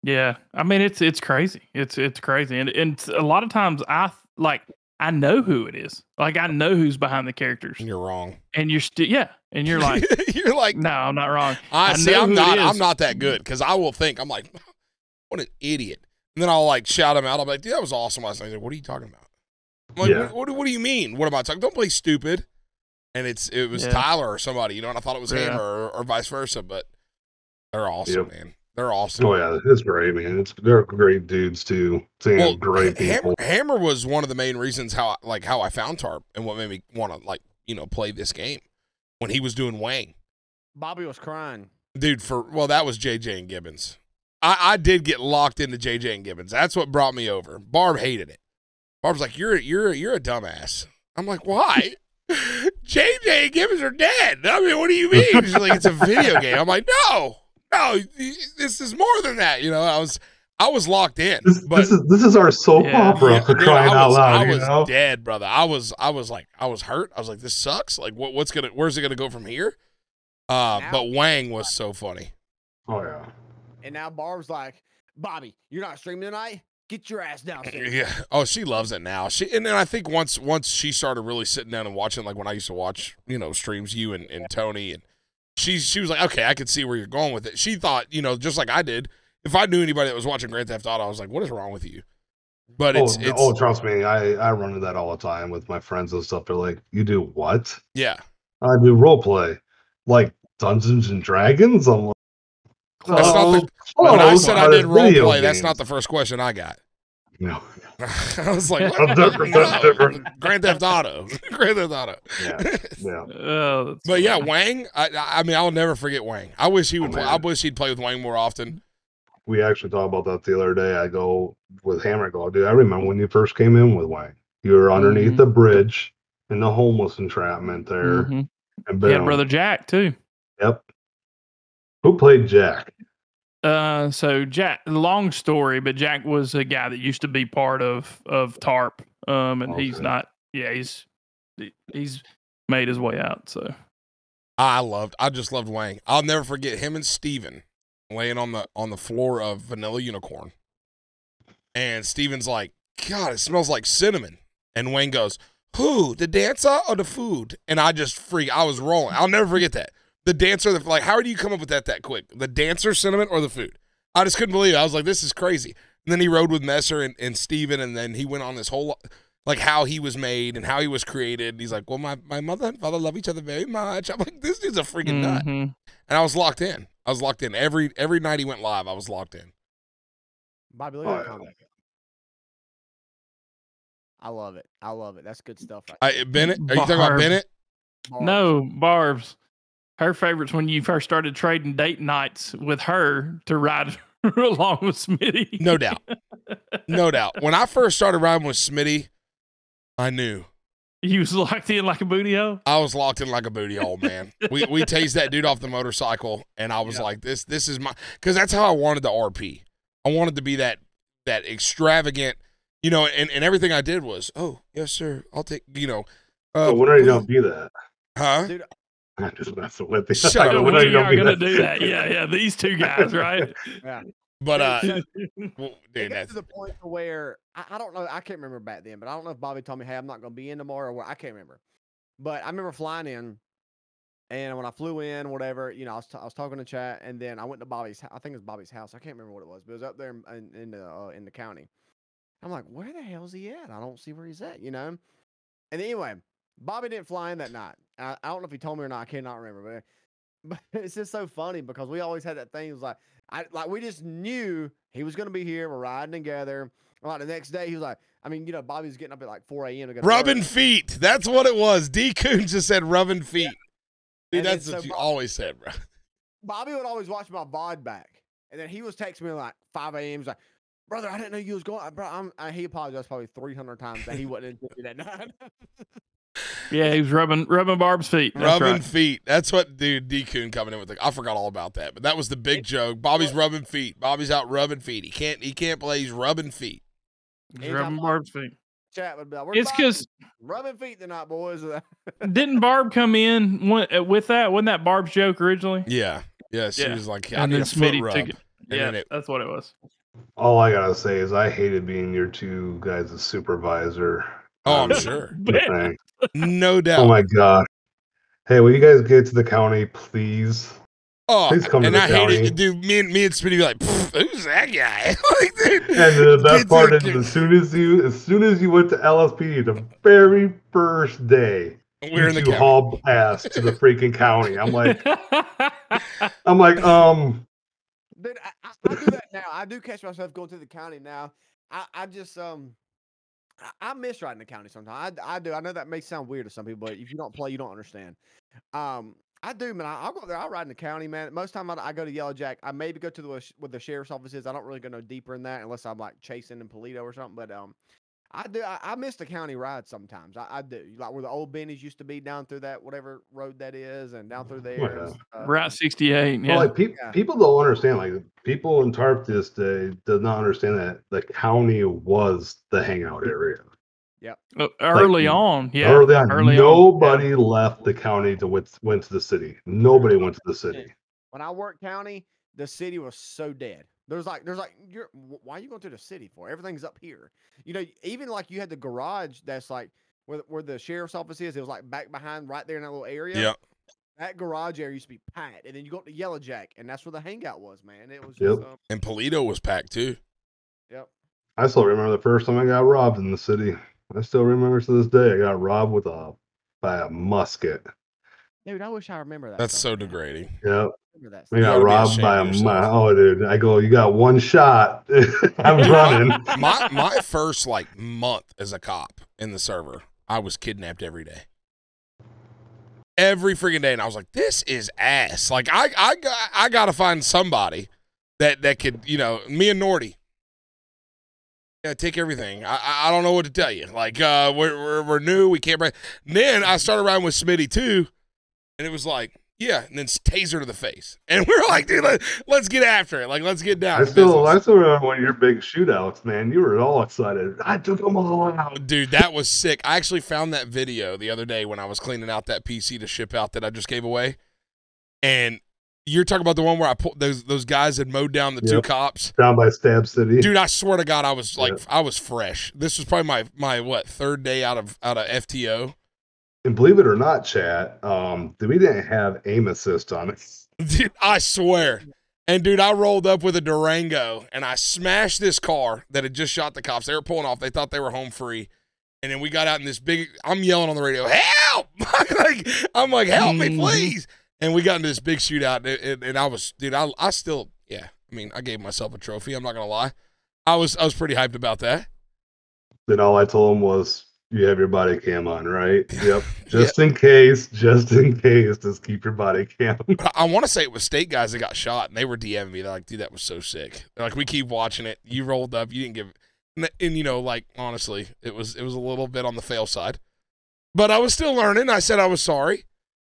[SPEAKER 2] Yeah, I mean it's it's crazy. It's it's crazy, and and it's- a lot of times I like I know who it is. Like I know who's behind the characters,
[SPEAKER 3] And you're wrong.
[SPEAKER 2] and you're still yeah, and you're like,
[SPEAKER 3] you're like,
[SPEAKER 2] no, I'm not wrong.
[SPEAKER 3] I,
[SPEAKER 2] I
[SPEAKER 3] see. I'm not. I'm not that good because I will think I'm like, what an idiot. And then I'll like shout him out. I'll be like, dude, that was awesome last night. He's like, what are you talking about? I'm like,
[SPEAKER 5] Yeah.
[SPEAKER 3] what, what, do- what do you mean? What am I talking? Don't play stupid. And it's it was
[SPEAKER 2] Yeah.
[SPEAKER 3] Tyler or somebody, you know, and I thought it was
[SPEAKER 2] Yeah.
[SPEAKER 3] Hammer or, or vice versa. But they're awesome,
[SPEAKER 5] Yep.
[SPEAKER 3] man. They're awesome.
[SPEAKER 5] Oh yeah, it's great, man. It's they're great dudes too. Seeing
[SPEAKER 3] Well,
[SPEAKER 5] great
[SPEAKER 3] Ha-
[SPEAKER 5] people.
[SPEAKER 3] Hammer, Hammer was one of the main reasons how I, like how I found Tarp and what made me want to like you know play this game when he was doing Wang.
[SPEAKER 4] Bobby was crying.
[SPEAKER 3] dude for well that was jj and gibbons I, I did get locked into jj and gibbons that's what brought me over barb hated it barb's like you're you're you're a dumbass i'm like why jj and gibbons are dead i mean what do you mean she's like it's a video game i'm like no no this is more than that you know i was i was locked in
[SPEAKER 5] This,
[SPEAKER 3] but
[SPEAKER 5] this is this is our soap
[SPEAKER 2] Yeah.
[SPEAKER 5] opera
[SPEAKER 3] yeah,
[SPEAKER 5] for
[SPEAKER 3] dude,
[SPEAKER 5] crying
[SPEAKER 3] I
[SPEAKER 5] out
[SPEAKER 3] was,
[SPEAKER 5] loud.
[SPEAKER 3] I
[SPEAKER 5] you
[SPEAKER 3] was
[SPEAKER 5] know?
[SPEAKER 3] dead, brother. I was, I was like, I was hurt. I was like, this sucks. Like, what, what's gonna, where's it gonna go from here? Uh, but Wang was so funny.
[SPEAKER 5] Oh yeah.
[SPEAKER 4] And now Barb's like, Bobby, you're not streaming tonight. Get your ass downstairs.
[SPEAKER 3] Yeah. Oh, she loves it now. She and then I think once once she started really sitting down and watching, like when I used to watch, you know, streams, you and, and Tony and she she was like, okay, I could see where you're going with it. She thought, you know, just like I did. If I knew anybody that was watching Grand Theft Auto, I was like, what is wrong with you? But oh, it's
[SPEAKER 5] oh,
[SPEAKER 3] it's
[SPEAKER 5] oh, trust me, I I run into that all the time with my friends and stuff. They're like, "You do what?"
[SPEAKER 3] yeah.
[SPEAKER 5] I do role play, like Dungeons and Dragons. I'm like,
[SPEAKER 3] That's not the-
[SPEAKER 5] "Oh,
[SPEAKER 3] when I said I did role
[SPEAKER 5] video
[SPEAKER 3] play, that's not the first question I got.
[SPEAKER 5] No,
[SPEAKER 3] I was like,
[SPEAKER 5] That's
[SPEAKER 3] what?
[SPEAKER 5] different, that's
[SPEAKER 3] No,
[SPEAKER 5] different.
[SPEAKER 3] Grand Theft Auto. Grand Theft Auto.
[SPEAKER 5] yeah, yeah.
[SPEAKER 2] Oh,
[SPEAKER 3] But yeah. Wang. I, I I mean, I'll never forget Wang. I wish he would.
[SPEAKER 5] Oh,
[SPEAKER 3] play,
[SPEAKER 5] man.
[SPEAKER 3] I wish he'd play with Wang more often.
[SPEAKER 5] We actually talked about that the other day. I go with Hammer. I go, dude. I remember when you first came in with Wang. You were underneath
[SPEAKER 2] Mhm.
[SPEAKER 5] the bridge in the homeless entrapment there,
[SPEAKER 2] Mhm.
[SPEAKER 5] and
[SPEAKER 2] He had brother Jack too.
[SPEAKER 5] Yep. Who played Jack?
[SPEAKER 2] Uh, so Jack, long story, but Jack was a guy that used to be part of of TARP. Um, and he's not. Yeah, he's he's made his way out. So
[SPEAKER 3] I loved. I just loved Wang. I'll never forget him and Steven laying on the on the floor of Vanilla Unicorn. And Steven's like, God, it smells like cinnamon. And Wayne goes, Who? The dancer or the food? And I just freak. I was rolling. I'll never forget that. The dancer, the, like, how do you come up with that that quick? The dancer, sentiment or the food? I just couldn't believe it. I was like, this is crazy. And then he rode with Messer and, and Steven, and then he went on this whole, like, how he was made and how he was created. He's like, well, my, my mother and father love each other very much. I'm like, this dude's a freaking nut.
[SPEAKER 2] Mhm.
[SPEAKER 3] And I was locked in. I was locked in. Every every night he went live, I was locked in.
[SPEAKER 4] Bobby, look at that comment. I love it. I love it. That's good stuff. Right
[SPEAKER 3] I, Bennett, are you talking about Bennett?
[SPEAKER 4] there.
[SPEAKER 2] no Barb's. Her favorites when you first started trading date nights with her to ride along with Smitty.
[SPEAKER 3] No doubt. No doubt. When I first started riding with Smitty, I knew
[SPEAKER 2] he was locked in like a booty hole.
[SPEAKER 3] I was locked in like a booty hole, man. we we tased that dude off the motorcycle, and I was
[SPEAKER 4] Yeah.
[SPEAKER 3] like, this this is my because that's how I wanted the RP. I wanted to be that that extravagant, you know, and, and everything I did was, oh yes sir, I'll take, you know, uh,
[SPEAKER 5] Oh, when are you
[SPEAKER 3] well,
[SPEAKER 5] gonna be that?
[SPEAKER 3] huh?
[SPEAKER 4] Dude,
[SPEAKER 5] I'm just messing with you.
[SPEAKER 3] Shut up.
[SPEAKER 2] So we
[SPEAKER 5] are you
[SPEAKER 2] are
[SPEAKER 5] gonna be
[SPEAKER 2] gonna
[SPEAKER 5] that?
[SPEAKER 2] do that. Yeah, yeah. These two guys, right?
[SPEAKER 4] yeah.
[SPEAKER 3] But uh,
[SPEAKER 4] Dude,
[SPEAKER 3] well,
[SPEAKER 4] it
[SPEAKER 3] dude,
[SPEAKER 4] got
[SPEAKER 3] that's
[SPEAKER 4] to the point where I, I don't know. I can't remember back then, but I don't know if Bobby told me, "Hey, I'm not going to be in tomorrow," or what. I can't remember. But I remember flying in, and when I flew in, whatever, you know, I was, t- I was talking to chat, and then I went to Bobby's. I think it was Bobby's house. I can't remember what it was, but it was up there in in, in the uh, in the county. I'm like, where the hell's he at? I don't see where he's at, you know. And anyway, Bobby didn't fly in that night. I, I don't know if he told me or not. I cannot remember, but but it's just so funny because we always had that thing. It was like I like we just knew he was gonna be here. We're riding together. Like the next day, he was like, I mean, you know, Bobby was getting up at like 4 a.m. to to work.
[SPEAKER 3] rubbing feet. That's what it was. D Coon just said rubbing feet. Dude,
[SPEAKER 4] And then
[SPEAKER 3] that's
[SPEAKER 4] so
[SPEAKER 3] what you
[SPEAKER 4] Bob-
[SPEAKER 3] always said, bro.
[SPEAKER 4] Bobby would always watch my VOD back, and then he was texting me like 5 a.m. He's like, brother, I didn't know you was going. Bro, I'm, I, he apologized probably 300 times that he wasn't in that night.
[SPEAKER 2] Yeah, he was rubbing rubbing Barb's feet. That's
[SPEAKER 3] rubbing
[SPEAKER 2] right.
[SPEAKER 3] feet. That's what dude D Coon coming in with. The, I forgot all about that, but that was the big joke. Bobby's rubbing feet. Bobby's out rubbing feet. He can't. He can't play. He's rubbing feet.
[SPEAKER 2] He was rubbing Barb's feet.
[SPEAKER 4] Chat would be like, "Where's
[SPEAKER 2] It's because
[SPEAKER 4] rubbing feet tonight, boys.
[SPEAKER 2] didn't Barb come in uh, with that? Wasn't that Barb's joke originally?
[SPEAKER 3] Yeah. Yeah. She
[SPEAKER 2] Yeah.
[SPEAKER 3] was like, I
[SPEAKER 2] And
[SPEAKER 3] need a foot rub.
[SPEAKER 2] took it.
[SPEAKER 3] And
[SPEAKER 2] Yeah,
[SPEAKER 3] it-
[SPEAKER 2] that's what it was.
[SPEAKER 5] All I gotta say is I hated being your two guys' supervisor.
[SPEAKER 3] Oh, I'm sure.
[SPEAKER 5] thing.
[SPEAKER 3] No doubt.
[SPEAKER 5] Oh my god. Hey, will you guys get to the county, please?
[SPEAKER 3] Oh,
[SPEAKER 5] Please come to the
[SPEAKER 3] I hate
[SPEAKER 5] county.
[SPEAKER 3] it, dude. Me and me and Smitty be like, who's that guy? like, dude,
[SPEAKER 5] And the best part
[SPEAKER 3] the
[SPEAKER 5] is, as soon as you, as soon as you went to LSPD, the very first day,
[SPEAKER 3] we're in the
[SPEAKER 5] you
[SPEAKER 3] county.
[SPEAKER 5] haul ass to the freaking county. I'm like, I'm like, um,
[SPEAKER 4] Dude, I, I, I do that now. I do catch myself going to the county now. I, I just um, I, I miss riding the county sometimes. I, I do. I know that may sound weird to some people, but if you don't play, you don't understand. Um, I do, man. I, I'll go there. I'll ride in the county, man. Most time I, I go to Yellow Jack. I maybe go to the where the sheriff's office is. I don't really go no deeper in that unless I'm like chasing in Paleto or something. But um, I do. I, I miss the county ride sometimes. I, I do. Like where the old Benny's used to be down through that whatever road that is, and down through there. and
[SPEAKER 5] yeah.
[SPEAKER 4] stuff.
[SPEAKER 2] Route 68.
[SPEAKER 5] well,
[SPEAKER 2] Yeah.
[SPEAKER 5] like pe-
[SPEAKER 4] Yeah.
[SPEAKER 5] people don't understand. Like people in Tarp this day does not understand that the county was the hangout area.
[SPEAKER 2] Uh, early
[SPEAKER 5] like,
[SPEAKER 2] on. Yeah.
[SPEAKER 5] early on,
[SPEAKER 2] early on,
[SPEAKER 5] nobody left the county to went, went to the city. Nobody went to the city.
[SPEAKER 4] when I worked county, the city was so dead. There's like, there's like, you're why are you going to the city for? Everything's up here. You know, even like you had the garage that's like where the- where the sheriff's office is. It was like back behind, right there in that little area.
[SPEAKER 3] Yep.
[SPEAKER 4] that garage area used to be packed, and then you go to Yellow Jack, and that's where the hangout was, man. It was
[SPEAKER 5] Yep.
[SPEAKER 4] just, um,
[SPEAKER 3] And Paleto was packed too.
[SPEAKER 4] yep.
[SPEAKER 5] I still remember the first time I got robbed in the city. I still remember to this day. I got robbed with a by a musket.
[SPEAKER 4] Dude, I wish I remember that.
[SPEAKER 3] That's so
[SPEAKER 4] man.
[SPEAKER 3] degrading.
[SPEAKER 5] Yep.
[SPEAKER 4] Remember that
[SPEAKER 5] We
[SPEAKER 3] You
[SPEAKER 5] got robbed by a
[SPEAKER 3] of
[SPEAKER 5] mu-
[SPEAKER 3] yourself.
[SPEAKER 5] oh dude. I go, you got one shot. I'm running.
[SPEAKER 3] my my first like month as a cop in the server, I was kidnapped every day. Every freaking day, and I was like, "This is ass." Like, I I got I got to find somebody that that could, you know, me and Nordy. Yeah, take everything. I I- I don't know what to tell you. Like, uh, we're we're, we're new. We can't break. Then I started around with Smitty too, and it was like, yeah, and then taser to the face, and we are like, dude, let, let's get after it. Like, let's get down.
[SPEAKER 5] I still. I still remember one of your big shootouts, man. You were all excited. I took them all out.
[SPEAKER 3] Dude, that was sick. I actually found that video the other day when I was cleaning out that PC to ship out that I just gave away. And you're talking about the one where I pulled those those guys had mowed down the two cops.
[SPEAKER 5] Down by Stab City.
[SPEAKER 3] Dude, I swear to God, I was like
[SPEAKER 5] Yeah.
[SPEAKER 3] I was fresh. This was probably my my what third day out of out of FTO.
[SPEAKER 5] And believe it or not, chat, um, we didn't have aim assist on it.
[SPEAKER 3] Dude, I swear. And dude, I rolled up with a Durango and I smashed this car that had just shot the cops. They were pulling off. They thought they were home free. And then we got out in this big I'm yelling on the radio, "Help!" like I'm like, "Help me,
[SPEAKER 2] Mhm.
[SPEAKER 3] please." And we got into this big shootout and, and, and I was dude, I I still yeah. I mean, I gave myself a trophy. I'm not going to lie. I was I was pretty hyped about that.
[SPEAKER 5] Then all I told him was, "You have your body cam on, right? Yep. Just in case. Just in case. Just keep your body cam."
[SPEAKER 3] But I, I want to say it was state guys that got shot, and they were DMing me. They're like, "Dude, that was so sick." They're like, we keep watching it. You rolled up. You didn't give, and, and you know, like honestly, it was it was a little bit on the fail side, but I was still learning. I said I was sorry.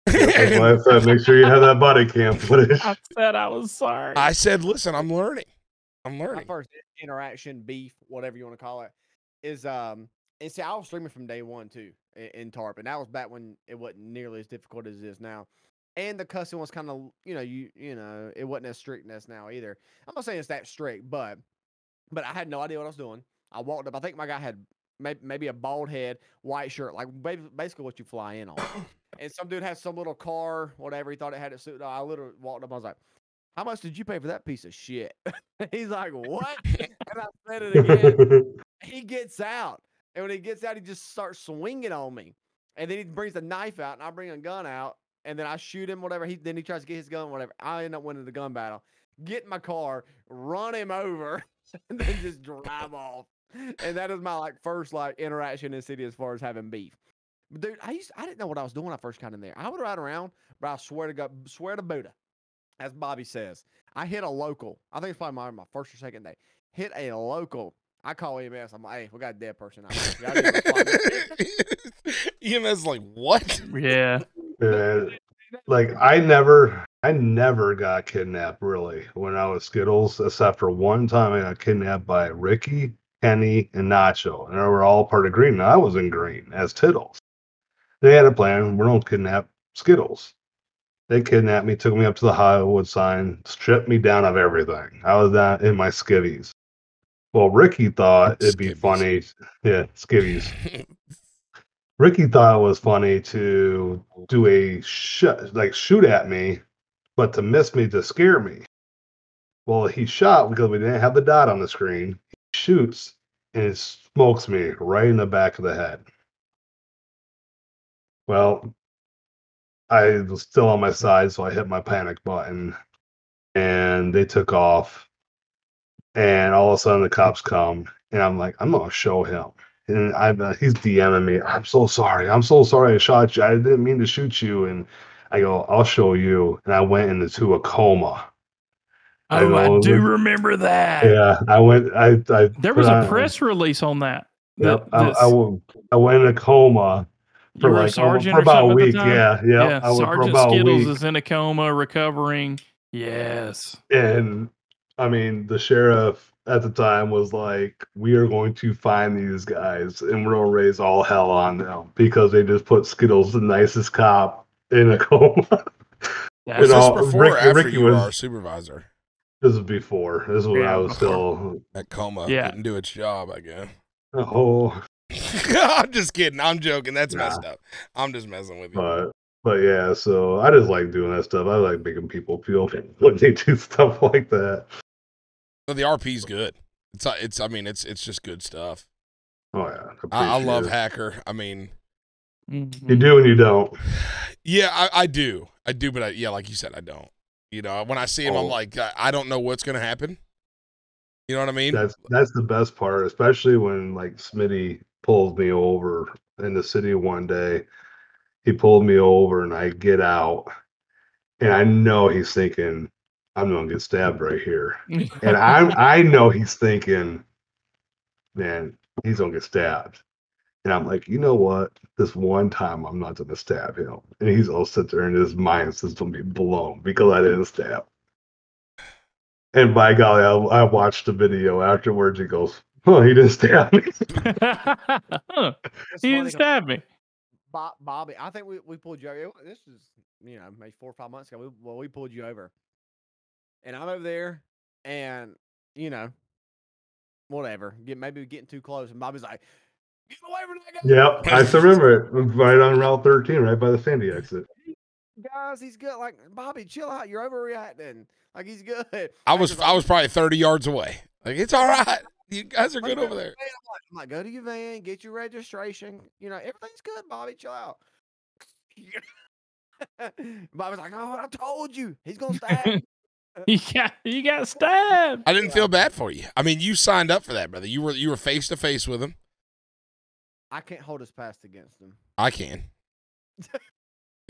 [SPEAKER 5] That's why I said, make sure you have that body cam footage.
[SPEAKER 2] I said I was sorry.
[SPEAKER 3] I said, "Listen, I'm learning. I'm
[SPEAKER 4] my
[SPEAKER 3] learning."
[SPEAKER 4] first interaction, beef, whatever you want to call it, is um. And see, I was streaming from day one too in, in Tarp, and that was back when it wasn't nearly as difficult as it is now. And the cussing was kind of, you know, you you know, it wasn't as strict as now either. I'm not saying it's that strict, but but I had no idea what I was doing. I walked up. I think my guy had maybe maybe a bald head, white shirt, like basically what you fly in on. and some dude had some little car, whatever. He thought it had it suited. I literally walked up. I was like, "How much did you pay for that piece of shit?" He's like, "What?" and I said it again. he gets out, and when he gets out, he just starts swinging on me. And then he brings a knife out, and I bring a gun out, and then I shoot him. Whatever. He then he tries to get his gun. Whatever. I end up winning the gun battle. Get in my car, run him over, and then just drive off. And that is my like first like interaction in city as far as having beef. But dude, I used I didn't know what I was doing when I first got in there. I would ride around, but I swear to God, swear to Buddha, as Bobby says, I hit a local. I think it's probably my, my first or second day. Hit a local. I call EMS. I'm like, hey, we got a dead person out here. Y'all need to respond to-"
[SPEAKER 3] EMS like what?
[SPEAKER 2] yeah.
[SPEAKER 5] And, like I never I never got kidnapped really when I was Skittles, except for one time I got kidnapped by Ricky, Kenny, and Nacho. And they were all part of green. And I was in green as Tittles. They had a plan, we're gonna kidnap Skittles. They kidnapped me, took me up to the Hollywood sign, stripped me down of everything. I was down in my skivvies. Well, Ricky thought it'd be funny. Yeah, skivvies. Ricky thought it was funny to do a sh- like shoot at me, but to miss me to scare me. Well, he shot because we didn't have the dot on the screen. He shoots and it smokes me right in the back of the head. Well, I was still on my side, so I hit my panic button and they took off. And all of a sudden, the cops come, and I'm like, I'm gonna show him and I'm uh, he's DMing me. I'm so sorry. I'm so sorry I shot you. I didn't mean to shoot you. And I go, I'll show you. And I went into a coma. I
[SPEAKER 2] Oh, I,
[SPEAKER 5] know,
[SPEAKER 2] do
[SPEAKER 5] like-
[SPEAKER 2] remember that.
[SPEAKER 5] Yeah, I went. I I
[SPEAKER 2] There was a
[SPEAKER 5] on-
[SPEAKER 2] press release on that.
[SPEAKER 5] Yep, I, I, I went in a coma for like
[SPEAKER 2] sergeant
[SPEAKER 5] for about a week. Yeah, yeah.
[SPEAKER 2] yeah.
[SPEAKER 5] I
[SPEAKER 2] Sergeant Skittles
[SPEAKER 5] week.
[SPEAKER 2] is in a coma, recovering. Yes.
[SPEAKER 5] and I mean, the sheriff at the time was like, "We are going to find these guys, and we're gonna raise all hell on them because they just put Skittles, the nicest cop, in a coma."
[SPEAKER 2] That's
[SPEAKER 3] Was
[SPEAKER 5] You
[SPEAKER 3] this
[SPEAKER 5] know,
[SPEAKER 3] before
[SPEAKER 5] Rick-
[SPEAKER 3] or after
[SPEAKER 5] Ricky
[SPEAKER 3] you were
[SPEAKER 5] was-
[SPEAKER 3] our supervisor?
[SPEAKER 5] this is before. This is when
[SPEAKER 2] Yeah,
[SPEAKER 5] I was still.
[SPEAKER 3] That coma
[SPEAKER 2] Yeah.
[SPEAKER 3] didn't do its job, I guess.
[SPEAKER 5] Oh,
[SPEAKER 3] I'm just kidding. I'm joking. That's
[SPEAKER 5] Nah.
[SPEAKER 3] messed up. I'm just messing with you.
[SPEAKER 5] but But yeah, so I just like doing that stuff. I like making people feel when they do stuff like that.
[SPEAKER 3] But the RP's good. It's uh, it's I mean it's it's just good stuff.
[SPEAKER 5] Oh yeah,
[SPEAKER 3] I, I love
[SPEAKER 5] it.
[SPEAKER 3] Hacker. I mean,
[SPEAKER 5] You
[SPEAKER 2] Mhm.
[SPEAKER 5] do and you don't.
[SPEAKER 3] yeah, I, I do, I do, but I, yeah, like you said, I don't. You know, when I see him, I'm
[SPEAKER 5] Oh.
[SPEAKER 3] like, I, I don't know what's gonna happen. You know what I mean?
[SPEAKER 5] That's that's the best part, especially when like Smitty pulls me over in the city one day. He pulled me over and I get out and I know he's thinking, I'm gonna get stabbed right here. And I'm I know he's thinking, man, he's gonna get stabbed. And I'm like, you know what? This one time I'm not gonna stab him. And he's all sit there and his mind is gonna be blown because I didn't stab. And by golly, I, I watched the video afterwards. He goes, "Oh, he didn't stab me."
[SPEAKER 2] Huh, he didn't stab me.
[SPEAKER 4] Bob, Bobby, I think we, we pulled you over. This is, you know, maybe four or five months ago. We, well, we pulled you over. And I'm over there and, you know, whatever. Get maybe getting too close. And Bobby's like, get away from that guy.
[SPEAKER 5] Yep, I still remember it. Right on Route 13, right by the Sandy exit.
[SPEAKER 4] Guys, he's good. Like, Bobby, chill out. You're overreacting. Like, he's good.
[SPEAKER 3] I was
[SPEAKER 4] Hacker's
[SPEAKER 3] I was probably 30 yards away. Like it's all right. You guys are good over there.
[SPEAKER 4] I'm like, I'm like, go to your van, get your registration. You know, everything's good, Bobby. Chill out. Bobby's like, oh, I told you. He's going to stab you."
[SPEAKER 2] You got you got stabbed.
[SPEAKER 3] I didn't feel bad for you. I mean, you signed up for that, brother. You were you were face to face with him.
[SPEAKER 4] I can't hold his past against him.
[SPEAKER 3] I can.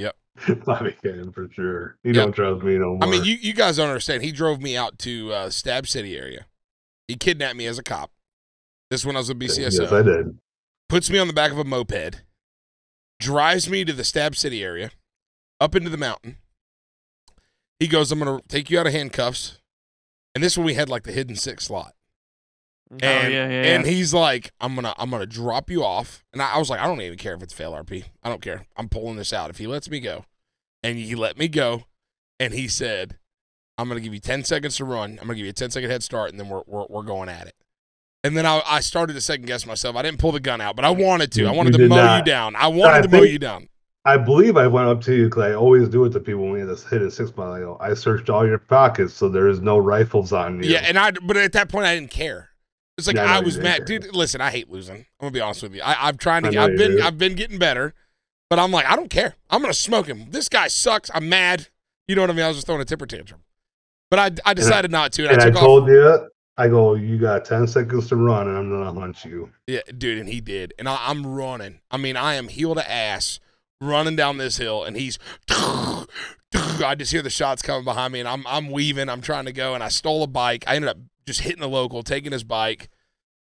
[SPEAKER 3] Yep.
[SPEAKER 5] Bobby can for sure. He
[SPEAKER 3] Yep.
[SPEAKER 5] don't trust me no more.
[SPEAKER 3] I mean, you, you guys don't understand. He drove me out to uh, Stab City area. He kidnapped me as a cop. This when I was with BCSO.
[SPEAKER 5] yes, I did.
[SPEAKER 3] Puts me on the back of a moped, drives me to the Stab City area, up into the mountain. He goes, "I'm gonna take you out of handcuffs," and this one we had like the hidden six slot.
[SPEAKER 4] Mhm.
[SPEAKER 3] And,
[SPEAKER 2] Oh, yeah, yeah,
[SPEAKER 3] and
[SPEAKER 2] yeah.
[SPEAKER 3] he's like, I'm gonna I'm gonna drop you off. And I, I was like, I don't even care if it's fail RP. I don't care. I'm pulling this out. If he lets me go. And he let me go. And he said, I'm gonna give you 10 seconds to run. I'm gonna give you a 10 second head start, and then we're we're, we're going at it. And then I, I started to second guess myself. I didn't pull the gun out, but I wanted to. I wanted
[SPEAKER 5] you
[SPEAKER 3] to
[SPEAKER 5] did
[SPEAKER 3] mow you down. I wanted
[SPEAKER 5] I
[SPEAKER 3] to mow you down.
[SPEAKER 5] I believe I went up to you because I always do it to people when we had this hidden six mile. I, go, I searched all your pockets, so there is no rifles on you.
[SPEAKER 3] Yeah, and I but at that point I didn't care. It's like
[SPEAKER 5] Yeah, I
[SPEAKER 3] I was mad,
[SPEAKER 5] care.
[SPEAKER 3] dude. Listen, I hate losing. I'm gonna be honest with you. I, I'm trying to. I've been
[SPEAKER 5] do.
[SPEAKER 3] I've been getting better, but I'm like I don't care. I'm gonna smoke him. This guy sucks. I'm mad. You know what I mean? I was just throwing a temper tantrum, but I I decided not to, and,
[SPEAKER 5] and
[SPEAKER 3] I
[SPEAKER 5] I
[SPEAKER 3] took off.
[SPEAKER 5] told you, I go, you got ten seconds to run, and I'm gonna hunt you.
[SPEAKER 3] Yeah, dude, and he did, and I, I'm running. I mean, I am heel to ass running down this hill, and he's. I just hear the shots coming behind me, and I'm I'm weaving. I'm trying to go, and I stole a bike. I ended up just hitting the local, taking his bike,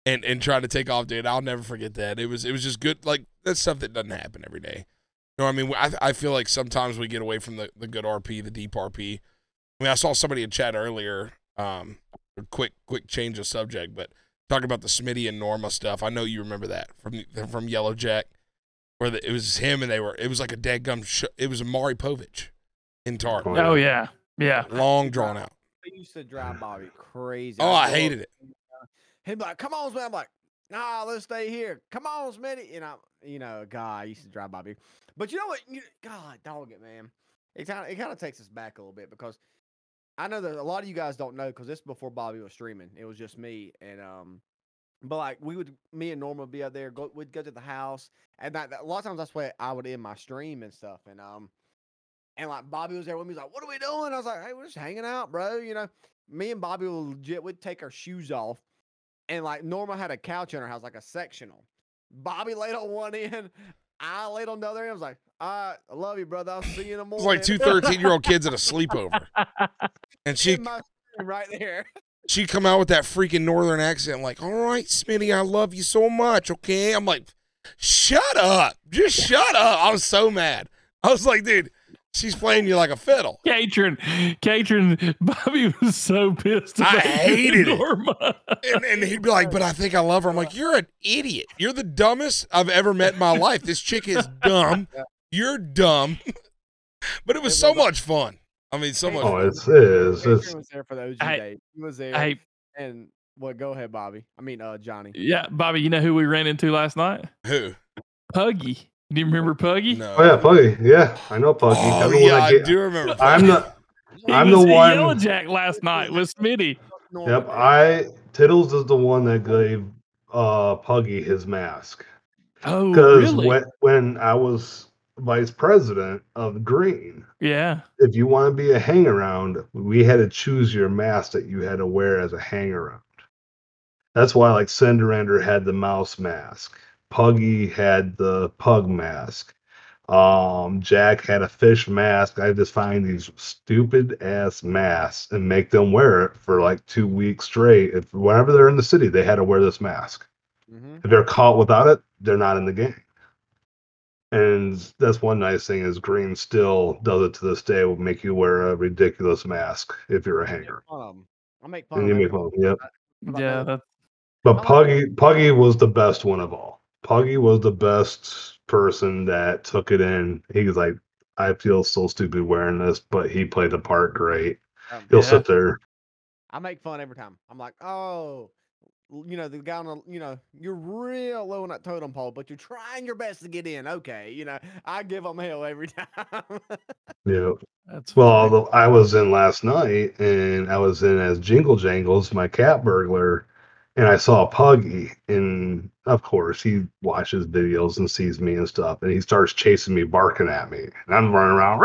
[SPEAKER 3] and and trying to take off, dude. I'll never forget that. It was it was just good. Like that's stuff that doesn't happen every day. You know I mean? I I feel like sometimes we get away from the the good RP, the deep RP. I mean, I saw somebody in chat earlier. Um, quick quick change of subject, but talking about the Smitty and Norma stuff. I know you remember that from from Yellow Jack, where the, it was him and they were. It was like a dead gum. Sh- it was a Maury Povich in Tar,
[SPEAKER 5] Oh,
[SPEAKER 2] yeah, yeah.
[SPEAKER 3] long drawn out.
[SPEAKER 4] He used to drive Bobby crazy.
[SPEAKER 3] Oh,
[SPEAKER 4] I'd
[SPEAKER 3] I hated it.
[SPEAKER 4] He'd be like, "Come on, Smitty." I'm like, "Nah, let's stay here. Come on, Smitty." You know, you know, God, I used to drive Bobby. But you know what? You, God, dog it, man. It kind of it kind of takes us back a little bit because I know that a lot of you guys don't know because this is before Bobby was streaming. It was just me and um. But like we would, me and Norma would be out there. Go, we'd go to the house, and that, that- a lot of times that's where I would end my stream and stuff. And um, and like Bobby was there with me. He's like, "What are we doing?" I was like, "Hey, we're just hanging out, bro." You know, me and Bobby will legit. We'd take our shoes off, and like Norma had a couch in her house, like a sectional. Bobby laid on one end. I laid on the other end. I was like, "All right, I love you, brother. I'll see you in the morning."
[SPEAKER 3] was like two 13 year old kids at a sleepover, and she
[SPEAKER 4] right there.
[SPEAKER 3] She come out with that freaking northern accent, like, "All right, Smitty, I love you so much." Okay, I'm like, "Shut up, just shut up." I was so mad. I was like, "Dude, she's playing you like a fiddle."
[SPEAKER 2] Katrin, Katrin, Bobby was so pissed.
[SPEAKER 3] I hated it. And, and he'd be like, but I think I love her. I'm like, you're an idiot. You're the dumbest I've ever met in my life. This chick is dumb. You're dumb. but it was so much fun. I mean, so much
[SPEAKER 5] Oh, it's it is. It's
[SPEAKER 4] was there for the OG
[SPEAKER 2] Hey,
[SPEAKER 4] days. He was there.
[SPEAKER 2] Hey,
[SPEAKER 4] and what? Go ahead, Bobby. I mean, uh, Johnny.
[SPEAKER 2] yeah, Bobby, you know who we ran into last night?
[SPEAKER 3] Who?
[SPEAKER 2] Puggy. Do you remember Puggy?
[SPEAKER 3] No.
[SPEAKER 5] Oh yeah, Puggy. Yeah, I know Puggy.
[SPEAKER 3] Oh,
[SPEAKER 5] I'm the one
[SPEAKER 3] yeah, I
[SPEAKER 5] get-
[SPEAKER 3] do remember.
[SPEAKER 5] I'm
[SPEAKER 3] Puggy.
[SPEAKER 5] the
[SPEAKER 2] He
[SPEAKER 5] I'm
[SPEAKER 2] was
[SPEAKER 5] the one-
[SPEAKER 2] Yellow Jack last night with Smitty.
[SPEAKER 5] Yep, I Tittles is the one that gave uh Puggy his mask.
[SPEAKER 2] Oh,
[SPEAKER 5] Because
[SPEAKER 2] really?
[SPEAKER 5] when when I was vice president of Green,
[SPEAKER 2] yeah.
[SPEAKER 5] if you want to be a hang around, we had to choose your mask that you had to wear as a hang around. That's why like Cinderender had the mouse mask. Puggy had the pug mask. Um, Jack had a fish mask. I just find these stupid ass masks and make them wear it for like two weeks straight. If whenever they're in the city, they had to wear this mask.
[SPEAKER 4] hmm
[SPEAKER 5] If they're caught without it, they're not in the game. And that's one nice thing is Green still does it to this day. Will make you wear a ridiculous mask if you're a hanger.
[SPEAKER 4] Fun of 'em. I make fun
[SPEAKER 5] And you make fun. Yep.
[SPEAKER 4] But I
[SPEAKER 2] Yeah,
[SPEAKER 4] know-
[SPEAKER 2] that,
[SPEAKER 5] But Puggy Puggy was the best one of all. Puggy was the best person that took it in. He was like, I feel so stupid wearing this, but he played the part great.
[SPEAKER 4] um,
[SPEAKER 5] He'll
[SPEAKER 2] Yeah.
[SPEAKER 5] sit there.
[SPEAKER 4] I make fun every time. I'm like, oh, l- you know, the guy on the, you know, you're real low on that totem pole, but you're trying your best to get in. Okay, you know, I give them hell every time.
[SPEAKER 5] Yeah.
[SPEAKER 2] that's
[SPEAKER 5] Well,
[SPEAKER 2] funny.
[SPEAKER 5] I was in last night and I was in as Jingle Jangles, my cat burglar, and I saw Puggy. And of course, he watches videos and sees me and stuff, and he starts chasing me, barking at me. And I'm running around,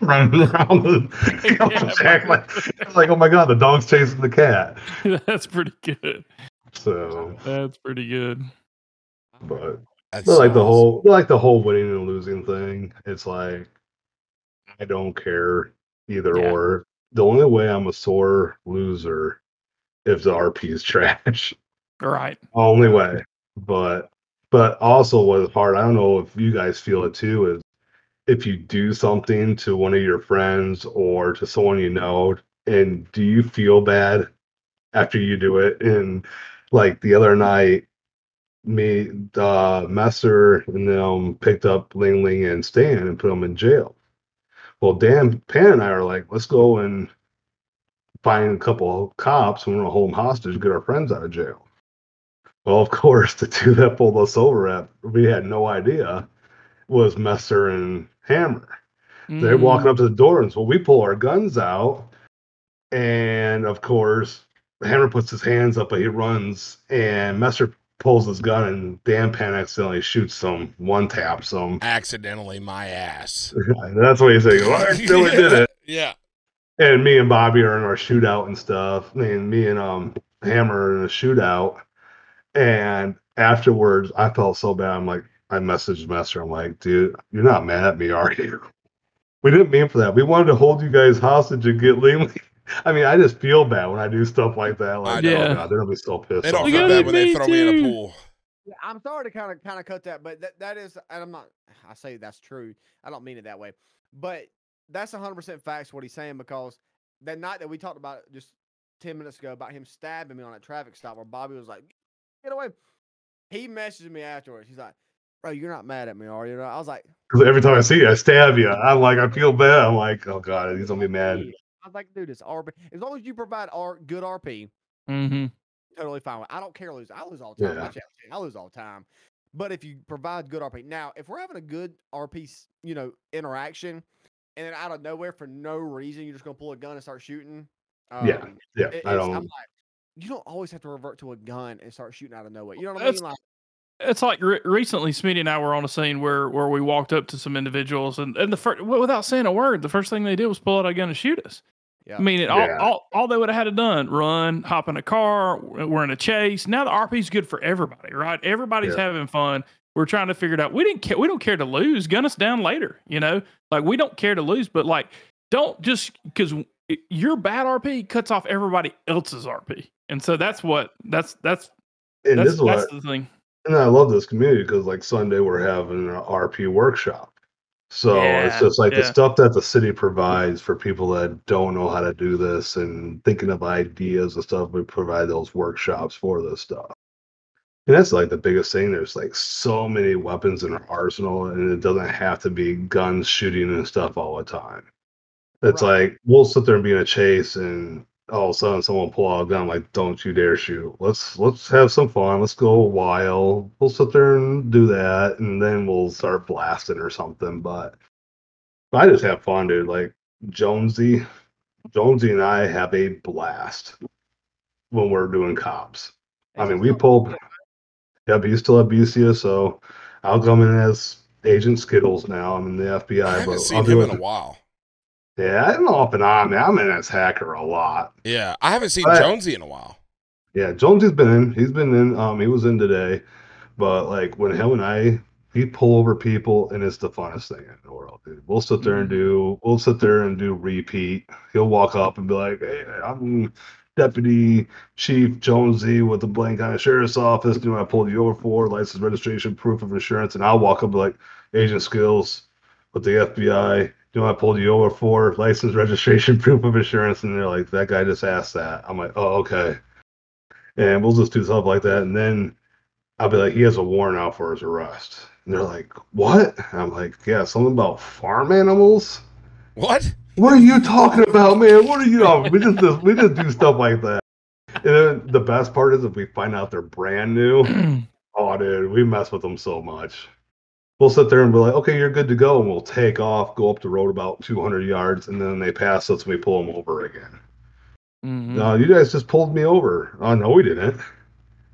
[SPEAKER 5] running around. And
[SPEAKER 2] Yeah,
[SPEAKER 5] Jack, like, like, oh my God, the dog's chasing the cat.
[SPEAKER 2] that's pretty good.
[SPEAKER 5] So,
[SPEAKER 2] That's pretty good.
[SPEAKER 5] but
[SPEAKER 3] That's
[SPEAKER 5] But like the
[SPEAKER 3] awesome.
[SPEAKER 5] whole like the whole winning and losing thing, it's like I don't care either
[SPEAKER 2] Yeah.
[SPEAKER 5] or. The only way I'm a sore loser if the RP is trash.
[SPEAKER 2] Right.
[SPEAKER 5] only way. But but also what is hard, I don't know if you guys feel it too, is if you do something to one of your friends or to someone you know, and do you feel bad after you do it? And like the other night, me, uh, Messer and them picked up Ling Ling and Stan and put them in jail. Well, Dan, Pan, and I are like, let's go and find a couple cops and we're gonna hold them hostage, get our friends out of jail. Well, of course, the two that pulled us over at we had no idea was Messer and Hammer. They're
[SPEAKER 2] Mm,
[SPEAKER 5] walking up to the door, and so we pull our guns out, and of course, Hammer puts his hands up, but he runs, and Messer pulls his gun, and Dan Pan accidentally shoots him, one taps him.
[SPEAKER 3] accidentally my ass.
[SPEAKER 5] That's what he's saying. Well, I really did it.
[SPEAKER 3] Yeah.
[SPEAKER 5] And me and Bobby are in our shootout and stuff. Me and me and um Hammer are in a shootout. And afterwards, I felt so bad. I'm like, I messaged Messer. I'm like, dude, you're not mad at me, are you? We didn't mean for that. We wanted to hold you guys hostage and get Lee. I mean, I just feel bad when I do stuff like that. Like,
[SPEAKER 3] I oh,
[SPEAKER 2] know.
[SPEAKER 5] oh god, they're gonna be so pissed.
[SPEAKER 3] They don't
[SPEAKER 5] off.
[SPEAKER 2] We
[SPEAKER 3] feel bad when they
[SPEAKER 2] be
[SPEAKER 3] throw me in a pool.
[SPEAKER 4] Yeah, I'm sorry to kind of kind of cut that, but that that is, and I'm not. I say that's true. I don't mean it that way, but that's 100 percent facts what he's saying because that night that we talked about just 10 minutes ago about him stabbing me on a traffic stop where Bobby was like, "Get away!" He messaged me afterwards. He's like, "Bro, you're not mad at me, are you?" I was like,
[SPEAKER 5] 'Cause every time I see you, I stab you. I'm like, I feel bad. I'm like, oh god, he's gonna be mad.
[SPEAKER 4] "I was like, dude, it's RP. As long as you provide R good RP,
[SPEAKER 2] Mm-hmm.
[SPEAKER 4] totally fine. with I don't care lose. I lose all the time.
[SPEAKER 5] Yeah.
[SPEAKER 4] Watch out, Shane, I lose all the time. But if you provide good RP, now if we're having a good RP, you know, interaction, and then out of nowhere for no reason you're just gonna pull a gun and start shooting.
[SPEAKER 5] Yeah,
[SPEAKER 4] um,
[SPEAKER 5] Yeah,
[SPEAKER 4] it-
[SPEAKER 5] I don't.
[SPEAKER 4] I'm like, you don't always have to revert to a gun and start shooting out of nowhere. You know what I mean? Like,
[SPEAKER 2] It's like re- recently, Smitty and I were on a scene where where we walked up to some individuals, and and the first without saying a word, the first thing they did was pull out a gun and shoot us.
[SPEAKER 4] yeah,
[SPEAKER 2] I mean, it,
[SPEAKER 5] Yeah.
[SPEAKER 2] all, all all they would have had to done run, hop in a car. We're in a chase. Now the RP's good for everybody, right? Everybody's
[SPEAKER 5] Yeah.
[SPEAKER 2] having fun. We're trying to figure it out. We didn't care. We don't care to lose. Gun us down later. You know, like we don't care to lose. But like, don't just because your bad RP cuts off everybody else's RP, and so that's what that's that's
[SPEAKER 5] and
[SPEAKER 2] that's,
[SPEAKER 5] this is what
[SPEAKER 2] that's the thing.
[SPEAKER 5] And I love this community because like Sunday we're having an RP workshop. So it's just like the stuff that the city provides for people that don't know how to do this and thinking of ideas and stuff. We provide those workshops for this stuff. And that's like the biggest thing. There's like so many weapons in our arsenal, and it doesn't have to be guns shooting and stuff all the time. It's
[SPEAKER 4] Right.
[SPEAKER 5] like we'll sit there and be in a chase, and all of a sudden someone pull out a gun like, "Don't you dare shoot! Let's let's have some fun. Let's go a while. We'll sit there and do that, and then we'll start blasting or something." But I just have fun, dude. Like Jonesy, Jonesy and I have a blast when we're doing cops. I mean, we
[SPEAKER 4] still-
[SPEAKER 5] pulled. Yep, he's still have at BCSO. I'll come in as Agent Skittles now. I'm in the FBI.
[SPEAKER 3] I haven't
[SPEAKER 5] but
[SPEAKER 3] seen
[SPEAKER 5] I'll
[SPEAKER 3] him in a while.
[SPEAKER 5] Yeah, I'm off and on, man. I'm in as hacker a lot.
[SPEAKER 3] Yeah, I haven't seen
[SPEAKER 5] But-
[SPEAKER 3] Jonesy in a while.
[SPEAKER 5] Yeah, Jonesy's been in. He's been in. Um, he was in today, but like when him and I, he pull over people, and it's the funnest thing in the world, dude. We'll sit there and do. We'll sit there and do repeat. He'll walk up and be like, "Hey, I'm Deputy Chief Jonesy with the Blaine County Sheriff's Office. You know, I pulled you over for license, registration, proof of insurance." And I'll walk up and be like, "Agent Skittles with the FBI." You know, what I pulled you over for license, registration, proof of insurance, and they're like, "That guy just asked that." I'm like, "Oh, okay." and we'll just do stuff like that. And then I'll be like, he has a warrant out for his arrest. And they're like, what? And I'm like, yeah, something about farm animals.
[SPEAKER 3] What?
[SPEAKER 5] What are you talking about, man? What are you? Oh, we just do- we just do stuff like that. And then the best part is if we find out they're brand new. Oh, dude, we mess with them so much. We'll sit there and be like, okay, you're good to go, and we'll take off, go up the road about 200 yards, and then they pass us, and we pull them over again.
[SPEAKER 2] Mhm.
[SPEAKER 5] No, you guys just pulled me over. Oh, no, we didn't.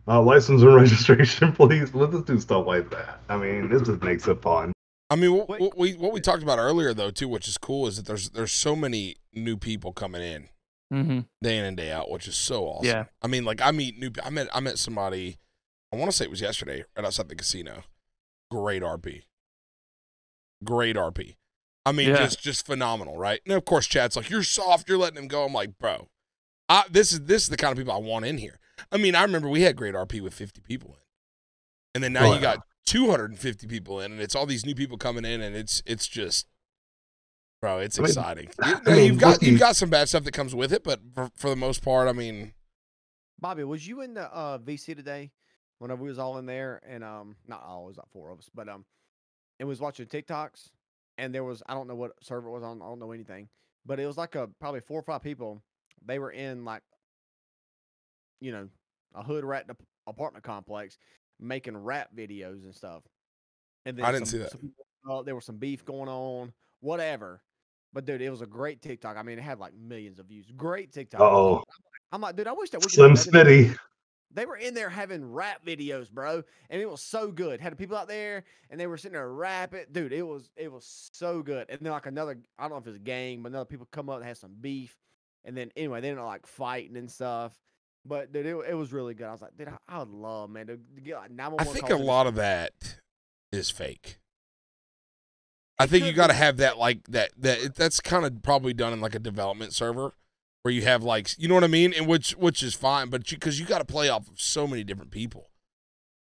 [SPEAKER 5] Uh, license and registration, please. Let's just do stuff like that. I mean, this just makes it fun.
[SPEAKER 3] I mean, what, what we what we talked about earlier though too, which is cool, is that there's there's so many new people coming in
[SPEAKER 2] Mhm.
[SPEAKER 3] day in and day out, which is so awesome.
[SPEAKER 2] Yeah.
[SPEAKER 3] I mean, like I meet new. I met I met somebody. I want to say it was yesterday, right outside the casino. Great RP. Great RP. I mean,
[SPEAKER 2] Yeah.
[SPEAKER 3] just just phenomenal, right? And of course, Chad's like, "You're soft. You're letting him go." I'm like, "Bro, I, this is this is the kind of people I want in here." I mean, I remember we had great RP with 50 people in, and then now
[SPEAKER 5] Oh,
[SPEAKER 3] you
[SPEAKER 5] yeah.
[SPEAKER 3] got 250 people in, and it's all these new people coming in, and it's it's just, bro, it's
[SPEAKER 5] I mean,
[SPEAKER 3] exciting.
[SPEAKER 5] I
[SPEAKER 3] You, no,
[SPEAKER 5] mean,
[SPEAKER 3] you've got you've got some bad stuff that comes with it, but for, for the most part, I mean,
[SPEAKER 4] Bobby, was you in the uh, VC today? Whenever we was all in there, and um, not all, it was not four of us, but um, and was watching TikToks, and there was I don't know what server it was on, I don't know anything, but it was like a probably four or five people. They were in like, you know, a hood rat apartment complex, making rap videos and stuff. And then
[SPEAKER 3] I didn't
[SPEAKER 4] some-
[SPEAKER 3] see that.
[SPEAKER 4] some- uh, there was some beef going on, whatever. But dude, it was a great TikTok. I mean, it had like millions of views. Great TikTok.
[SPEAKER 5] Uh-oh.
[SPEAKER 4] I'm like, dude, I wish that we
[SPEAKER 5] Slim
[SPEAKER 4] that in the-
[SPEAKER 5] Smitty.
[SPEAKER 4] They were in there having rap videos, bro, and it was so good. Had people out there, and they were sitting there rapping, dude. It was it was so good. And then like another, I don't know if it's a gang, but another people come up and had some beef, and then anyway, they up like fighting and stuff. But dude, it, it was really good. I was like, dude, I, I would love man to, to get like
[SPEAKER 3] I think a lot of that is fake. I think you got to have that like that that that's kind of probably done in like a development server where you have like you know what I mean, and which which is fine, but you because you got to play off of so many different people.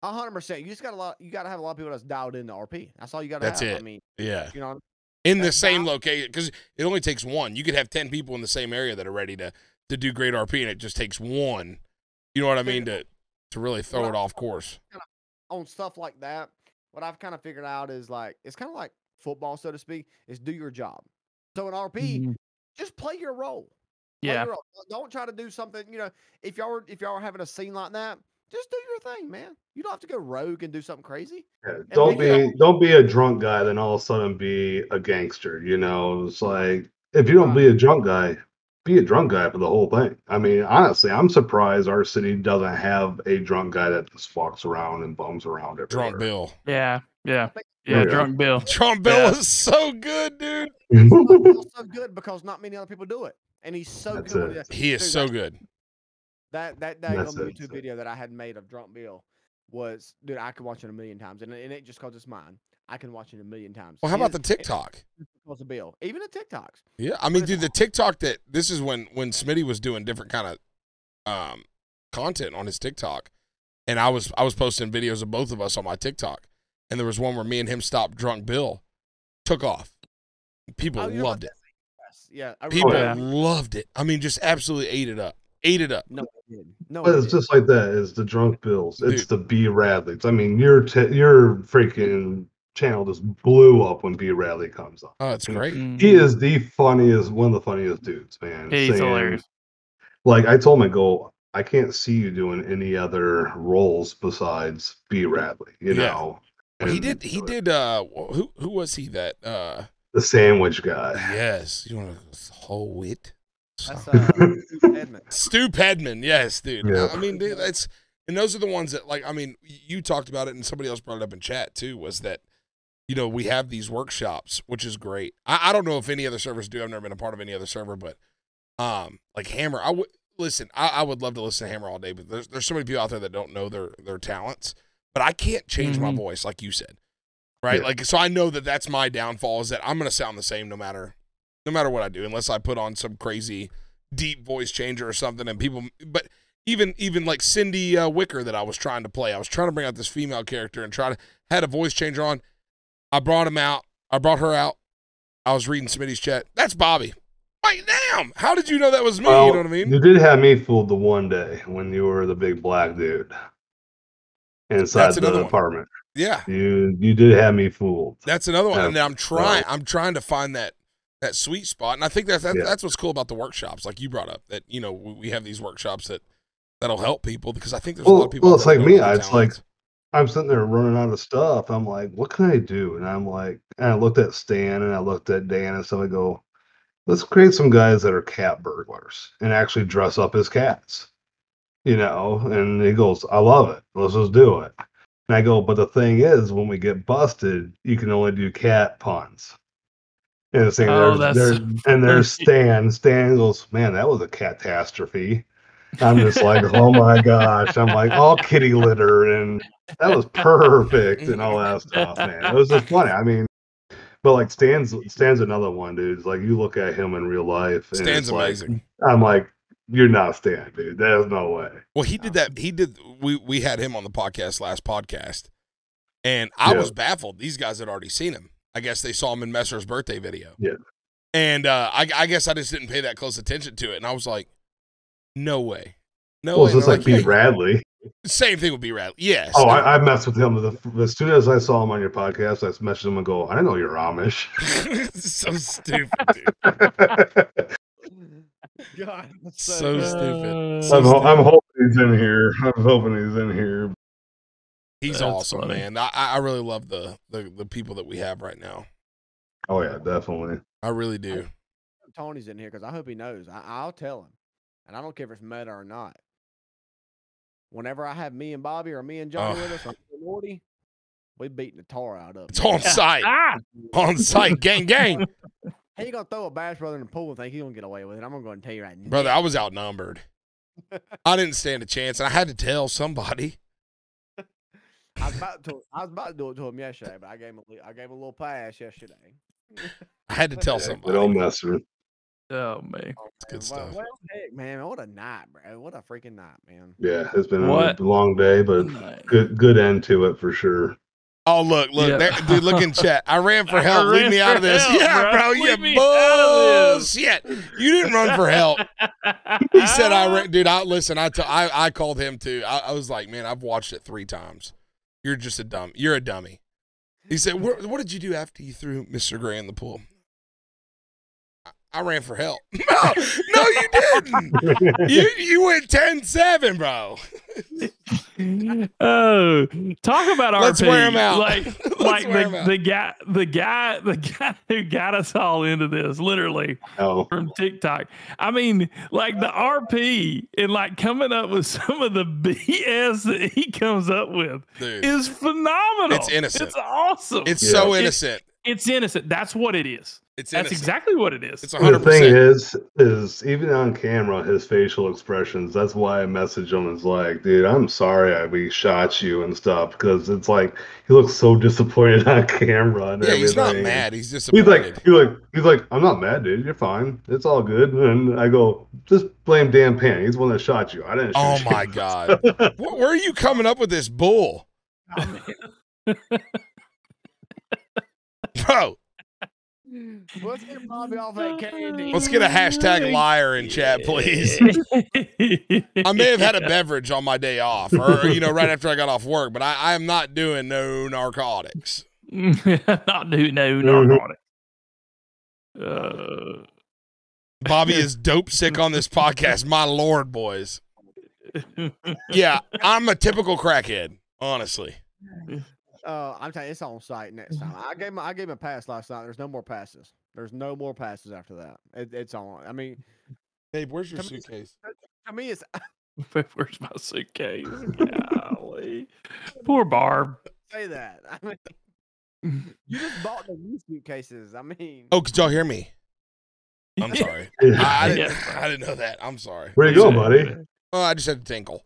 [SPEAKER 4] A hundred percent. You just got a lot. You got to have a lot of people that's dialed into RP. That's all you got to
[SPEAKER 3] That's
[SPEAKER 4] have. I
[SPEAKER 3] it.
[SPEAKER 4] mean,
[SPEAKER 3] Yeah,
[SPEAKER 4] you know,
[SPEAKER 3] in the same
[SPEAKER 4] dial-
[SPEAKER 3] location because it only takes one. You could have ten people in the same area that are ready to to do great RP, and it just takes one. You know what I mean to to really throw
[SPEAKER 4] Well,
[SPEAKER 3] it off course.
[SPEAKER 4] on stuff like that, what I've kind of figured out is like it's kind of like football, so to speak, is do your job. So in RP,
[SPEAKER 2] Mhm.
[SPEAKER 4] just play your role. Play
[SPEAKER 2] Yeah.
[SPEAKER 4] your. Don't- uh, Don't try to do something. You know, if y'all were if y'all were having a scene like that, just do your thing, man. You don't have to go rogue and do something crazy.
[SPEAKER 5] Yeah, don't
[SPEAKER 4] maybe
[SPEAKER 5] be don't be a drunk guy, then all of a sudden be a gangster. You know, it's like if you don't be a drunk guy, be a drunk guy for the whole thing. I mean, honestly, I'm surprised our city doesn't have a drunk guy that just walks around and bums around everywhere.
[SPEAKER 3] Drunk Bill.
[SPEAKER 2] Yeah. Yeah. Yeah.
[SPEAKER 5] Yeah.
[SPEAKER 2] Drunk Bill.
[SPEAKER 3] Drunk Bill
[SPEAKER 2] Yeah.
[SPEAKER 3] is so good, dude.
[SPEAKER 4] So good because not many other people do it, and he's so
[SPEAKER 5] That's
[SPEAKER 4] good.
[SPEAKER 5] it.
[SPEAKER 4] he
[SPEAKER 3] is
[SPEAKER 4] Dude,
[SPEAKER 3] so good.
[SPEAKER 4] That that that
[SPEAKER 5] That's
[SPEAKER 4] on
[SPEAKER 5] it,
[SPEAKER 4] YouTube
[SPEAKER 5] it.
[SPEAKER 4] video that I had made of Drunk Bill was, dude, I could watch it a million times, and and it just cause it's mine. I can watch it a million times.
[SPEAKER 3] Well, how about the TikTok?
[SPEAKER 4] Because of Bill, even the TikToks.
[SPEAKER 3] Yeah, I mean, dude, the TikTok that this is when when Smitty was doing different kind of um content on his TikTok, and I was I was posting videos of both of us on my TikTok, and there was one where me and him stopped drunk Bill, took off. People
[SPEAKER 4] Oh, you know about
[SPEAKER 3] loved it.
[SPEAKER 4] Yes, yeah. I
[SPEAKER 3] People
[SPEAKER 2] yeah.
[SPEAKER 3] loved it. I mean, just absolutely ate it up. Ate it up.
[SPEAKER 4] No, it. No,
[SPEAKER 5] But
[SPEAKER 4] it
[SPEAKER 5] it's
[SPEAKER 4] did.
[SPEAKER 5] just like that. It's the drunk bills. It's
[SPEAKER 3] Dude.
[SPEAKER 5] the B Radleys. I mean, your t- your freaking channel just blew up when B Radley comes up.
[SPEAKER 3] Oh, it's great.
[SPEAKER 2] Mhm.
[SPEAKER 5] He is the funniest, one of the funniest dudes, man.
[SPEAKER 2] He's
[SPEAKER 5] Saying-
[SPEAKER 2] hilarious.
[SPEAKER 5] like I told him, I go, I can't see you doing any other roles besides B Radley, you
[SPEAKER 3] Yeah.
[SPEAKER 5] know.
[SPEAKER 3] Well, he did. He did. Uh, who who was he? That uh,
[SPEAKER 5] the sandwich guy.
[SPEAKER 3] yes. You want to whole wit?
[SPEAKER 4] That's uh, Steve Edmund.
[SPEAKER 3] Stu Pedman, yes, dude.
[SPEAKER 5] Yeah.
[SPEAKER 3] I mean, dude, that's and those are the ones that like. I mean, you talked about it, and somebody else brought it up in chat too. Was that you know we have these workshops, which is great. I, I don't know if any other servers do. I've never been a part of any other server, but um, like Hammer, I would listen. I, I would love to listen to Hammer all day, but there's there's so many people out there that don't know their their talents. But I can't change my
[SPEAKER 2] Mhm.
[SPEAKER 3] voice, like you said, right?
[SPEAKER 5] Yeah.
[SPEAKER 3] Like, so I know that that's my downfall is that I'm gonna sound the same no matter no matter what I do, unless I put on some crazy deep voice changer or something. And people, but even even like Cindy uh, Wicker that I was trying to play, I was trying to bring out this female character and try to had a voice changer on. I brought him out. I brought her out. I was reading Smitty's chat. That's Bobby. Wait, damn! How did you know that was me?
[SPEAKER 5] Well,
[SPEAKER 3] you know what I mean?
[SPEAKER 5] You did have me fooled the one day when you were the big black dude inside
[SPEAKER 3] That's
[SPEAKER 5] the
[SPEAKER 3] one. Yeah,
[SPEAKER 5] You you did have me fooled.
[SPEAKER 3] that's another one. And I'm trying.
[SPEAKER 5] right.
[SPEAKER 3] I'm trying to find that that sweet spot. And I think that's that,
[SPEAKER 5] Yeah.
[SPEAKER 3] that's what's cool about the workshops, like you brought up. That you know we, we have these workshops that that'll help people because I think there's a lot of people.
[SPEAKER 5] well, it's like me. It's like. I'm sitting there running out of stuff. I'm like, what can I do? And I'm like, and I looked at Stan and I looked at Dan and so I go, let's create some guys that are cat burglars and actually dress up as cats, you know? And he goes, I love it. Let's just do it. And I go, but the thing is, when we get busted, you can only do cat puns. And it's saying
[SPEAKER 2] Oh,
[SPEAKER 5] there's,
[SPEAKER 2] that's so
[SPEAKER 5] and there's Stan. Stan goes, man, that was a catastrophe. I'm just like, oh my gosh. I'm like, all kitty litter and that was perfect and all that stuff, man. It was just funny. I mean, but like Stan's Stan's another one, dude. It's like you look at him in real life, and
[SPEAKER 3] Stan's
[SPEAKER 5] it's like,
[SPEAKER 3] amazing.
[SPEAKER 5] I'm like, you're not Stan, dude. There's no way.
[SPEAKER 3] Well, he did that. He did. We we had him on the podcast last podcast, and I
[SPEAKER 5] Yeah.
[SPEAKER 3] was baffled. These guys had already seen him. I guess they saw him in Messer's birthday video.
[SPEAKER 5] Yeah.
[SPEAKER 3] And uh, I, I guess I just didn't pay that close attention to it, and I was like, no way, no
[SPEAKER 5] Well,
[SPEAKER 3] way.
[SPEAKER 5] it's just
[SPEAKER 3] And
[SPEAKER 5] like
[SPEAKER 3] they're
[SPEAKER 5] Pete
[SPEAKER 3] "Yeah,
[SPEAKER 5] Bradley.
[SPEAKER 3] Same thing with B Radley. Yes.
[SPEAKER 5] Oh, I, I messed with him. The, as soon as I saw him on your podcast, I messaged him and go, I didn't know you're Amish.
[SPEAKER 3] so stupid, dude.
[SPEAKER 4] God, that's
[SPEAKER 3] So
[SPEAKER 4] good.
[SPEAKER 3] stupid.
[SPEAKER 2] Uh,
[SPEAKER 3] So
[SPEAKER 5] I'm, ho-
[SPEAKER 3] stupid.
[SPEAKER 5] I'm hoping he's in here. I'm hoping he's in here.
[SPEAKER 3] He's
[SPEAKER 2] That's
[SPEAKER 3] awesome,
[SPEAKER 2] funny.
[SPEAKER 3] man. I, I really love the, the the people that we have right now.
[SPEAKER 5] Oh yeah, definitely.
[SPEAKER 3] I really do.
[SPEAKER 4] Tony's in here because I hope he knows. I, I'll tell him, and I don't care if it's meta or not. Whenever I have me and Bobby or me and Johnny
[SPEAKER 3] Oh.
[SPEAKER 4] with us or me and Morty, we beating the tar out of it.
[SPEAKER 3] It's
[SPEAKER 4] him.
[SPEAKER 3] on site,
[SPEAKER 2] Ah,
[SPEAKER 3] on site, gang, gang.
[SPEAKER 4] He ain't gonna throw a bash brother in the pool and think he's gonna get away with it. I'm gonna go and tell you right now.
[SPEAKER 3] Brother, I was outnumbered. I didn't stand a chance, and I had to tell somebody.
[SPEAKER 4] I was about to I was about to do it to him yesterday, but I gave him a, gave him a little pass yesterday.
[SPEAKER 3] I had to tell
[SPEAKER 5] Yeah,
[SPEAKER 3] somebody.
[SPEAKER 5] Good old messer.
[SPEAKER 2] oh man.
[SPEAKER 4] Oh,
[SPEAKER 3] good stuff.
[SPEAKER 4] Well, well, heck, man, what a night, bro! What a freaking night, man.
[SPEAKER 5] Yeah, it's been
[SPEAKER 2] What?
[SPEAKER 5] a long day, but good good end to it for sure.
[SPEAKER 3] Oh look, look,
[SPEAKER 2] Yeah.
[SPEAKER 3] there, dude, look in chat. I ran for help. Leave
[SPEAKER 2] ran
[SPEAKER 3] me out of this.
[SPEAKER 2] help,
[SPEAKER 3] yeah,
[SPEAKER 2] bro. Leave
[SPEAKER 3] You
[SPEAKER 2] me out of this.
[SPEAKER 3] bullshit. You didn't run for help. He said I ran, dude. I listen. I, t- I I called him too. I, I was like, man, I've watched it three times. You're just a dumb. You're a dummy. He said, what, what did you do after you threw Mr. Gray in the pool? I, I ran for help. no, no, you didn't. You you went 10-7, bro.
[SPEAKER 2] oh, talk about RP.
[SPEAKER 3] Let's wear 'em out.
[SPEAKER 2] Like,
[SPEAKER 3] Let's
[SPEAKER 2] like
[SPEAKER 3] wear 'em
[SPEAKER 2] the,
[SPEAKER 3] out.
[SPEAKER 2] the guy, the guy, the guy who got us all into this, literally
[SPEAKER 5] Oh,
[SPEAKER 2] from TikTok. I mean, like the RP and like coming up with some of the BS that he comes up with
[SPEAKER 3] Dude,
[SPEAKER 2] is phenomenal.
[SPEAKER 3] It's innocent.
[SPEAKER 2] It's awesome.
[SPEAKER 3] it's
[SPEAKER 5] Yeah.
[SPEAKER 3] so
[SPEAKER 2] It-
[SPEAKER 3] innocent.
[SPEAKER 2] It's innocent. That's what it is.
[SPEAKER 3] It's
[SPEAKER 2] That's exactly what it is.
[SPEAKER 3] It's
[SPEAKER 5] the
[SPEAKER 3] 100%.
[SPEAKER 5] thing is, is even on camera, his facial expressions. That's why I message him. Is like, dude, I'm sorry I we shot you and stuff because it's like he looks so disappointed on camera and
[SPEAKER 3] yeah, he's not mad. He's
[SPEAKER 5] He's
[SPEAKER 3] disappointed.
[SPEAKER 5] like, he's like, he's like, I'm not mad, dude. You're fine. It's all good. And I go, just blame Dan Pan. He's the one that shot you. I didn't. Oh shoot
[SPEAKER 3] oh
[SPEAKER 5] you."
[SPEAKER 3] my god. Where are you coming up with this bull, bro?
[SPEAKER 4] Let's get Bobby off that candy.
[SPEAKER 3] Let's get a hashtag liar in chat, please. I may have had a beverage on my day off, or, or, you know, right after I got off work, but I, I am not doing no narcotics.
[SPEAKER 2] not do no narcotics. Uh,
[SPEAKER 3] Bobby is dope sick on this podcast. My lord, boys. Yeah, I'm a typical crackhead, honestly.
[SPEAKER 4] Uh, I'm telling you, it's on site next time. I gave him, I gave him a pass last night. There's no more passes. There's no more passes after that. It, it's on. I mean,
[SPEAKER 3] Babe, where's your
[SPEAKER 4] Come here.
[SPEAKER 3] suitcase?
[SPEAKER 4] to me, it's
[SPEAKER 2] Where's my suitcase? Golly. Poor Barb.
[SPEAKER 4] say that. I mean, you just bought the new suitcases. I mean,
[SPEAKER 3] Oh, could y'all hear me? I'm sorry. I, I didn't, I didn't know that. I'm sorry.
[SPEAKER 5] Where you go, buddy?
[SPEAKER 3] Oh, I just had to tinkle.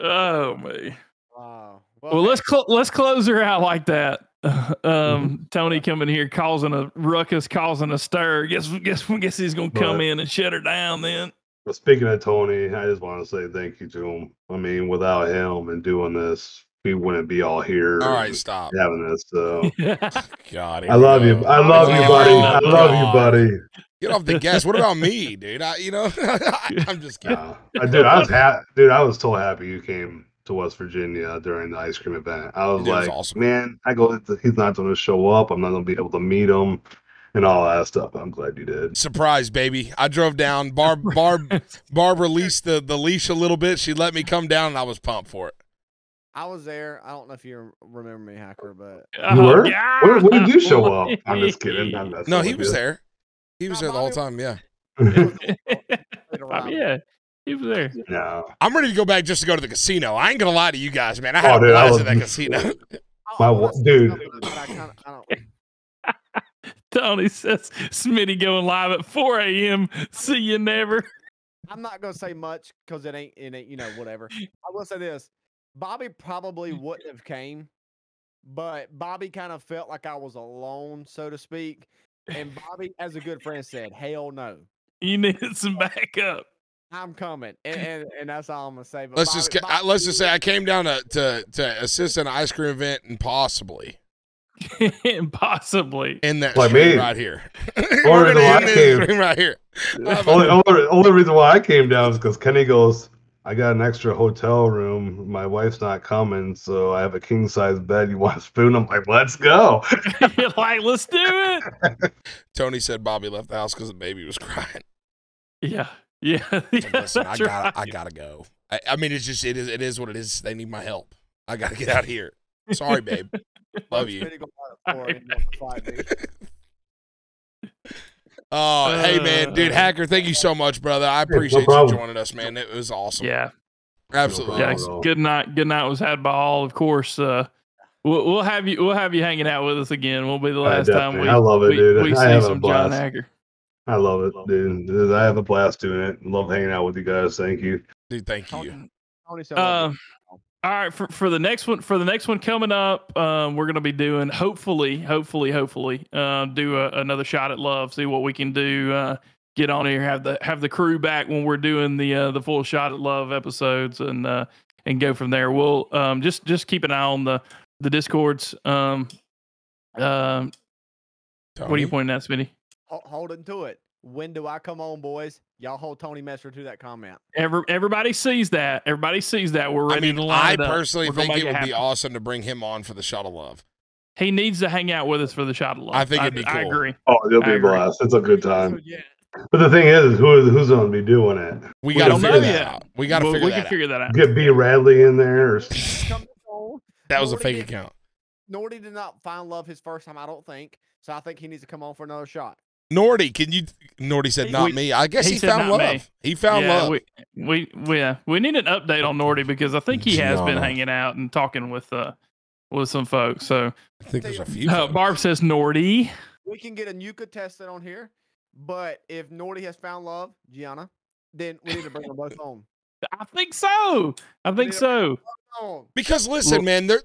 [SPEAKER 2] Oh me.
[SPEAKER 4] wow.
[SPEAKER 2] Well,
[SPEAKER 4] hey,
[SPEAKER 2] let's cl- let's close her out like that. Um, Tony coming here causing a ruckus, causing a stir. Guess guess guess he's gonna come
[SPEAKER 5] Right.
[SPEAKER 2] in and shut her down. Then
[SPEAKER 5] But speaking of Tony, I just want to say thank you to him. I mean, without him and doing this, we wouldn't be all here.
[SPEAKER 3] All right, stop.
[SPEAKER 5] having this. So
[SPEAKER 3] God,
[SPEAKER 5] I love you. I love you, buddy. I love you, buddy.
[SPEAKER 3] Get off the gas. What about me, dude? I, you know, I'm just kidding.
[SPEAKER 5] Yeah. I, dude, I was ha- dude, I was so happy you came to West Virginia during the ice cream event. I was
[SPEAKER 3] It was
[SPEAKER 5] like,
[SPEAKER 3] awesome.
[SPEAKER 5] man, I go, he's not going to show up. I'm not going to be able to meet him and all that stuff. I'm glad you did.
[SPEAKER 3] Surprise, baby. I drove down. Barb, Barb, Barb released the, the leash a little bit. She let me come down, and I was pumped for it.
[SPEAKER 4] I was there. I don't know if you remember me, hacker, but
[SPEAKER 5] You oh, were? When, when did you show
[SPEAKER 2] Oh,
[SPEAKER 5] up? I'm just kidding. I'm
[SPEAKER 3] No, he was
[SPEAKER 5] you.
[SPEAKER 3] there. He was
[SPEAKER 4] No,
[SPEAKER 3] there the whole time. Yeah.
[SPEAKER 4] played around.
[SPEAKER 2] Oh, yeah, he was there.
[SPEAKER 5] No.
[SPEAKER 3] I'm ready to go back just to go to the casino. I ain't gonna lie to you guys, man. I had
[SPEAKER 5] Oh,
[SPEAKER 3] a
[SPEAKER 5] dude, I
[SPEAKER 3] blast
[SPEAKER 5] was-
[SPEAKER 3] at that casino.
[SPEAKER 5] My wa- dude.
[SPEAKER 4] something, but I kinda-
[SPEAKER 2] Tony says Smitty going live at 4 a.m. See you never.
[SPEAKER 4] I'm not gonna say much because it ain't in it ain't you know whatever. I will say this: Bobby probably wouldn't have came, but Bobby kind of felt like I was alone, so to speak. And Bobby, as a good friend, said, "Hell no,
[SPEAKER 2] You needed some backup.
[SPEAKER 4] I'm coming," and and, and that's all I'm gonna say. But
[SPEAKER 3] let's just
[SPEAKER 4] Bobby-
[SPEAKER 3] I- let's just say I came down to, to to assist an ice cream event and possibly
[SPEAKER 2] Impossibly.
[SPEAKER 3] in that
[SPEAKER 5] Like
[SPEAKER 3] stream
[SPEAKER 5] me.
[SPEAKER 3] right here.
[SPEAKER 5] Or
[SPEAKER 3] We're
[SPEAKER 5] the
[SPEAKER 3] gonna
[SPEAKER 5] I came.
[SPEAKER 3] right here.
[SPEAKER 5] only, only, only reason why I came down is because Kenny goes, I got an extra hotel room. My wife's not coming, so I have a king size bed. You want a spoon? I'm like, let's go.
[SPEAKER 2] You're like, let's do it.
[SPEAKER 3] Tony said Bobby left the house because the baby was crying.
[SPEAKER 2] Yeah. Yeah.
[SPEAKER 3] I
[SPEAKER 2] yeah
[SPEAKER 3] said, Listen, I gotta, I gotta go. I, I mean, it's just, it is, it is what it is. They need my help. I gotta get out of here. Sorry, babe. Love you.
[SPEAKER 4] Smitty gonna buy it for him, he'll fight me.
[SPEAKER 3] Oh, hey man, dude,
[SPEAKER 2] Uh,
[SPEAKER 3] hacker, thank you so much, brother. I appreciate you joining us, man. It was awesome.
[SPEAKER 2] Yeah.
[SPEAKER 3] absolutely.
[SPEAKER 2] Yeah. Good night. Good night was had by all. Of course. Uh, we'll, we'll have you. We'll have you hanging out with us again. We'll be the
[SPEAKER 5] I
[SPEAKER 2] last time we.
[SPEAKER 5] I love it,
[SPEAKER 2] we,
[SPEAKER 5] dude.
[SPEAKER 2] We
[SPEAKER 5] I
[SPEAKER 2] see
[SPEAKER 5] have a
[SPEAKER 2] some John
[SPEAKER 5] blast.
[SPEAKER 2] Hacker.
[SPEAKER 5] I love it, dude. Dude, I have a blast doing it. Love hanging out with you guys. Thank you.
[SPEAKER 3] Dude, thank you.
[SPEAKER 4] Tony, Tony said, I love
[SPEAKER 2] Um, all right, for, for the next one, for the next one coming up, um, we're gonna be doing hopefully, hopefully, hopefully, uh, do a, another shot at love. See what we can do. Uh, get on here, have the have the crew back when we're doing the uh, the full shot at love episodes, and uh, and go from there. We'll um, just just keep an eye on the the discords. Um, um, what are you pointing at, Smitty?
[SPEAKER 4] Ho- holding to it. When do I come on, boys? Y'all hold Tony Messer to that comment.
[SPEAKER 2] Every, everybody sees that. Everybody sees that. We're
[SPEAKER 3] I
[SPEAKER 2] ready
[SPEAKER 3] mean,
[SPEAKER 2] to line
[SPEAKER 3] I
[SPEAKER 2] up.
[SPEAKER 3] personally
[SPEAKER 2] We're
[SPEAKER 3] think
[SPEAKER 2] make
[SPEAKER 3] it would be awesome to bring him on for the shot of love.
[SPEAKER 2] He needs to hang out with us for the shot of love.
[SPEAKER 3] I think it'd be
[SPEAKER 2] I
[SPEAKER 3] cool.
[SPEAKER 2] agree.
[SPEAKER 5] Oh, it'll
[SPEAKER 2] I
[SPEAKER 5] be a
[SPEAKER 2] agree.
[SPEAKER 5] blast. It's a good time.
[SPEAKER 4] Yeah.
[SPEAKER 5] But the thing is, who is who's going to be doing it?
[SPEAKER 3] We
[SPEAKER 5] We
[SPEAKER 3] got to figure that
[SPEAKER 2] yet.
[SPEAKER 3] out. We got to
[SPEAKER 2] Well,
[SPEAKER 3] figure
[SPEAKER 2] we
[SPEAKER 3] that
[SPEAKER 2] can
[SPEAKER 3] out.
[SPEAKER 2] figure that out.
[SPEAKER 5] Get B Radley in there. Or...
[SPEAKER 3] That was a fake
[SPEAKER 4] did-
[SPEAKER 3] account.
[SPEAKER 4] Nordy did not find love his first time, I don't think. So I think he needs to come on for another shot.
[SPEAKER 3] Nordy, can you? Nordy said, "Not
[SPEAKER 2] we-
[SPEAKER 3] me." I guess
[SPEAKER 2] he
[SPEAKER 3] he, found
[SPEAKER 2] "Not me."
[SPEAKER 3] love. He found
[SPEAKER 2] yeah,
[SPEAKER 3] love.
[SPEAKER 2] We, we we yeah, we need an update on Nordy because I think he has been hanging out and talking with uh with some folks. So
[SPEAKER 3] I think there's a few.
[SPEAKER 2] uh. Barb says Nordy.
[SPEAKER 4] We can get a Nuka tested on here, but if Nordy has found love, Gianna, then we need to bring them both home.
[SPEAKER 2] I think so. I think so.
[SPEAKER 3] Because listen, man, there,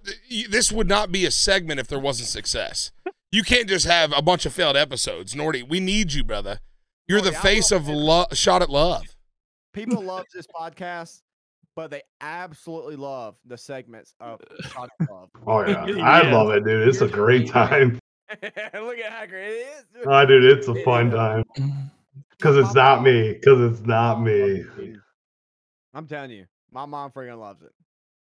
[SPEAKER 3] this would not be a segment if there wasn't success. You can't just have a bunch of failed episodes, Nordy. We need you, brother. You're the
[SPEAKER 4] Nordy, I
[SPEAKER 3] face of
[SPEAKER 4] admit-
[SPEAKER 3] lo- shot at love.
[SPEAKER 4] People love this podcast, but they absolutely love the segments of Shot at Love.
[SPEAKER 5] Oh yeah, I
[SPEAKER 2] Yes.
[SPEAKER 5] love it, dude. It's a great time.
[SPEAKER 4] Look at Hacker. It is.
[SPEAKER 5] Oh, dude, it's a fun time because it's not me. Because it's not me.
[SPEAKER 4] I'm telling you, my mom freaking loves it.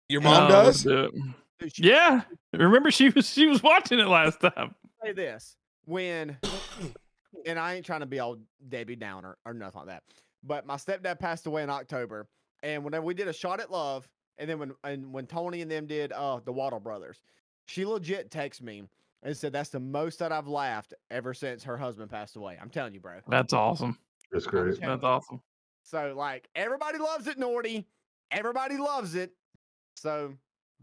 [SPEAKER 3] Your mom
[SPEAKER 2] Oh,
[SPEAKER 3] does.
[SPEAKER 2] dude.
[SPEAKER 4] Dude, she-
[SPEAKER 2] Yeah. Remember she was she was watching it last time.
[SPEAKER 4] Say this when and I ain't trying to be all Debbie Downer or nothing like that. But my stepdad passed away in October, and whenever we did a shot at love, and then when and when Tony and them did uh the Waddle Brothers, she legit texted me and said that's the most that I've laughed ever since her husband passed away. I'm telling you, bro.
[SPEAKER 2] That's awesome.
[SPEAKER 5] That's great.
[SPEAKER 4] Yeah.
[SPEAKER 2] That's awesome.
[SPEAKER 4] So like everybody loves it, Nordy. Everybody loves it. So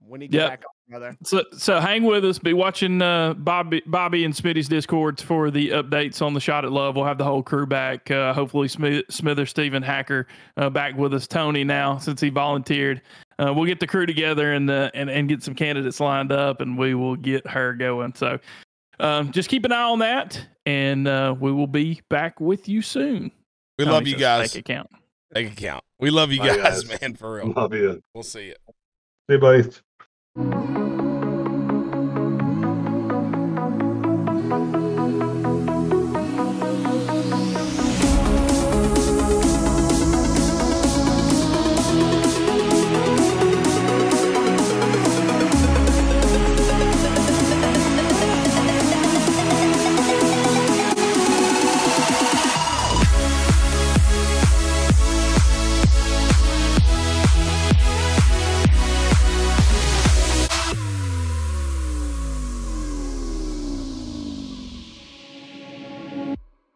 [SPEAKER 4] we need to
[SPEAKER 2] Yep.
[SPEAKER 4] back off, brother.
[SPEAKER 2] So so hang with us. Be watching uh, Bobby Bobby and Smitty's discords for the updates on the shot at love. We'll have the whole crew back. Uh, hopefully Smith, Smither, Stephen Hacker uh, back with us. Tony now since he volunteered. Uh, we'll get the crew together and uh, and and get some candidates lined up, and we will get her going. So um, just keep an eye on that, and uh, we will be back with you soon.
[SPEAKER 3] We
[SPEAKER 2] Tony
[SPEAKER 3] love you guys.
[SPEAKER 2] Make it count.
[SPEAKER 3] Make it count. We love you guys,
[SPEAKER 5] guys.
[SPEAKER 3] man, for real.
[SPEAKER 5] Love you.
[SPEAKER 3] We'll see you.
[SPEAKER 5] You, buddy.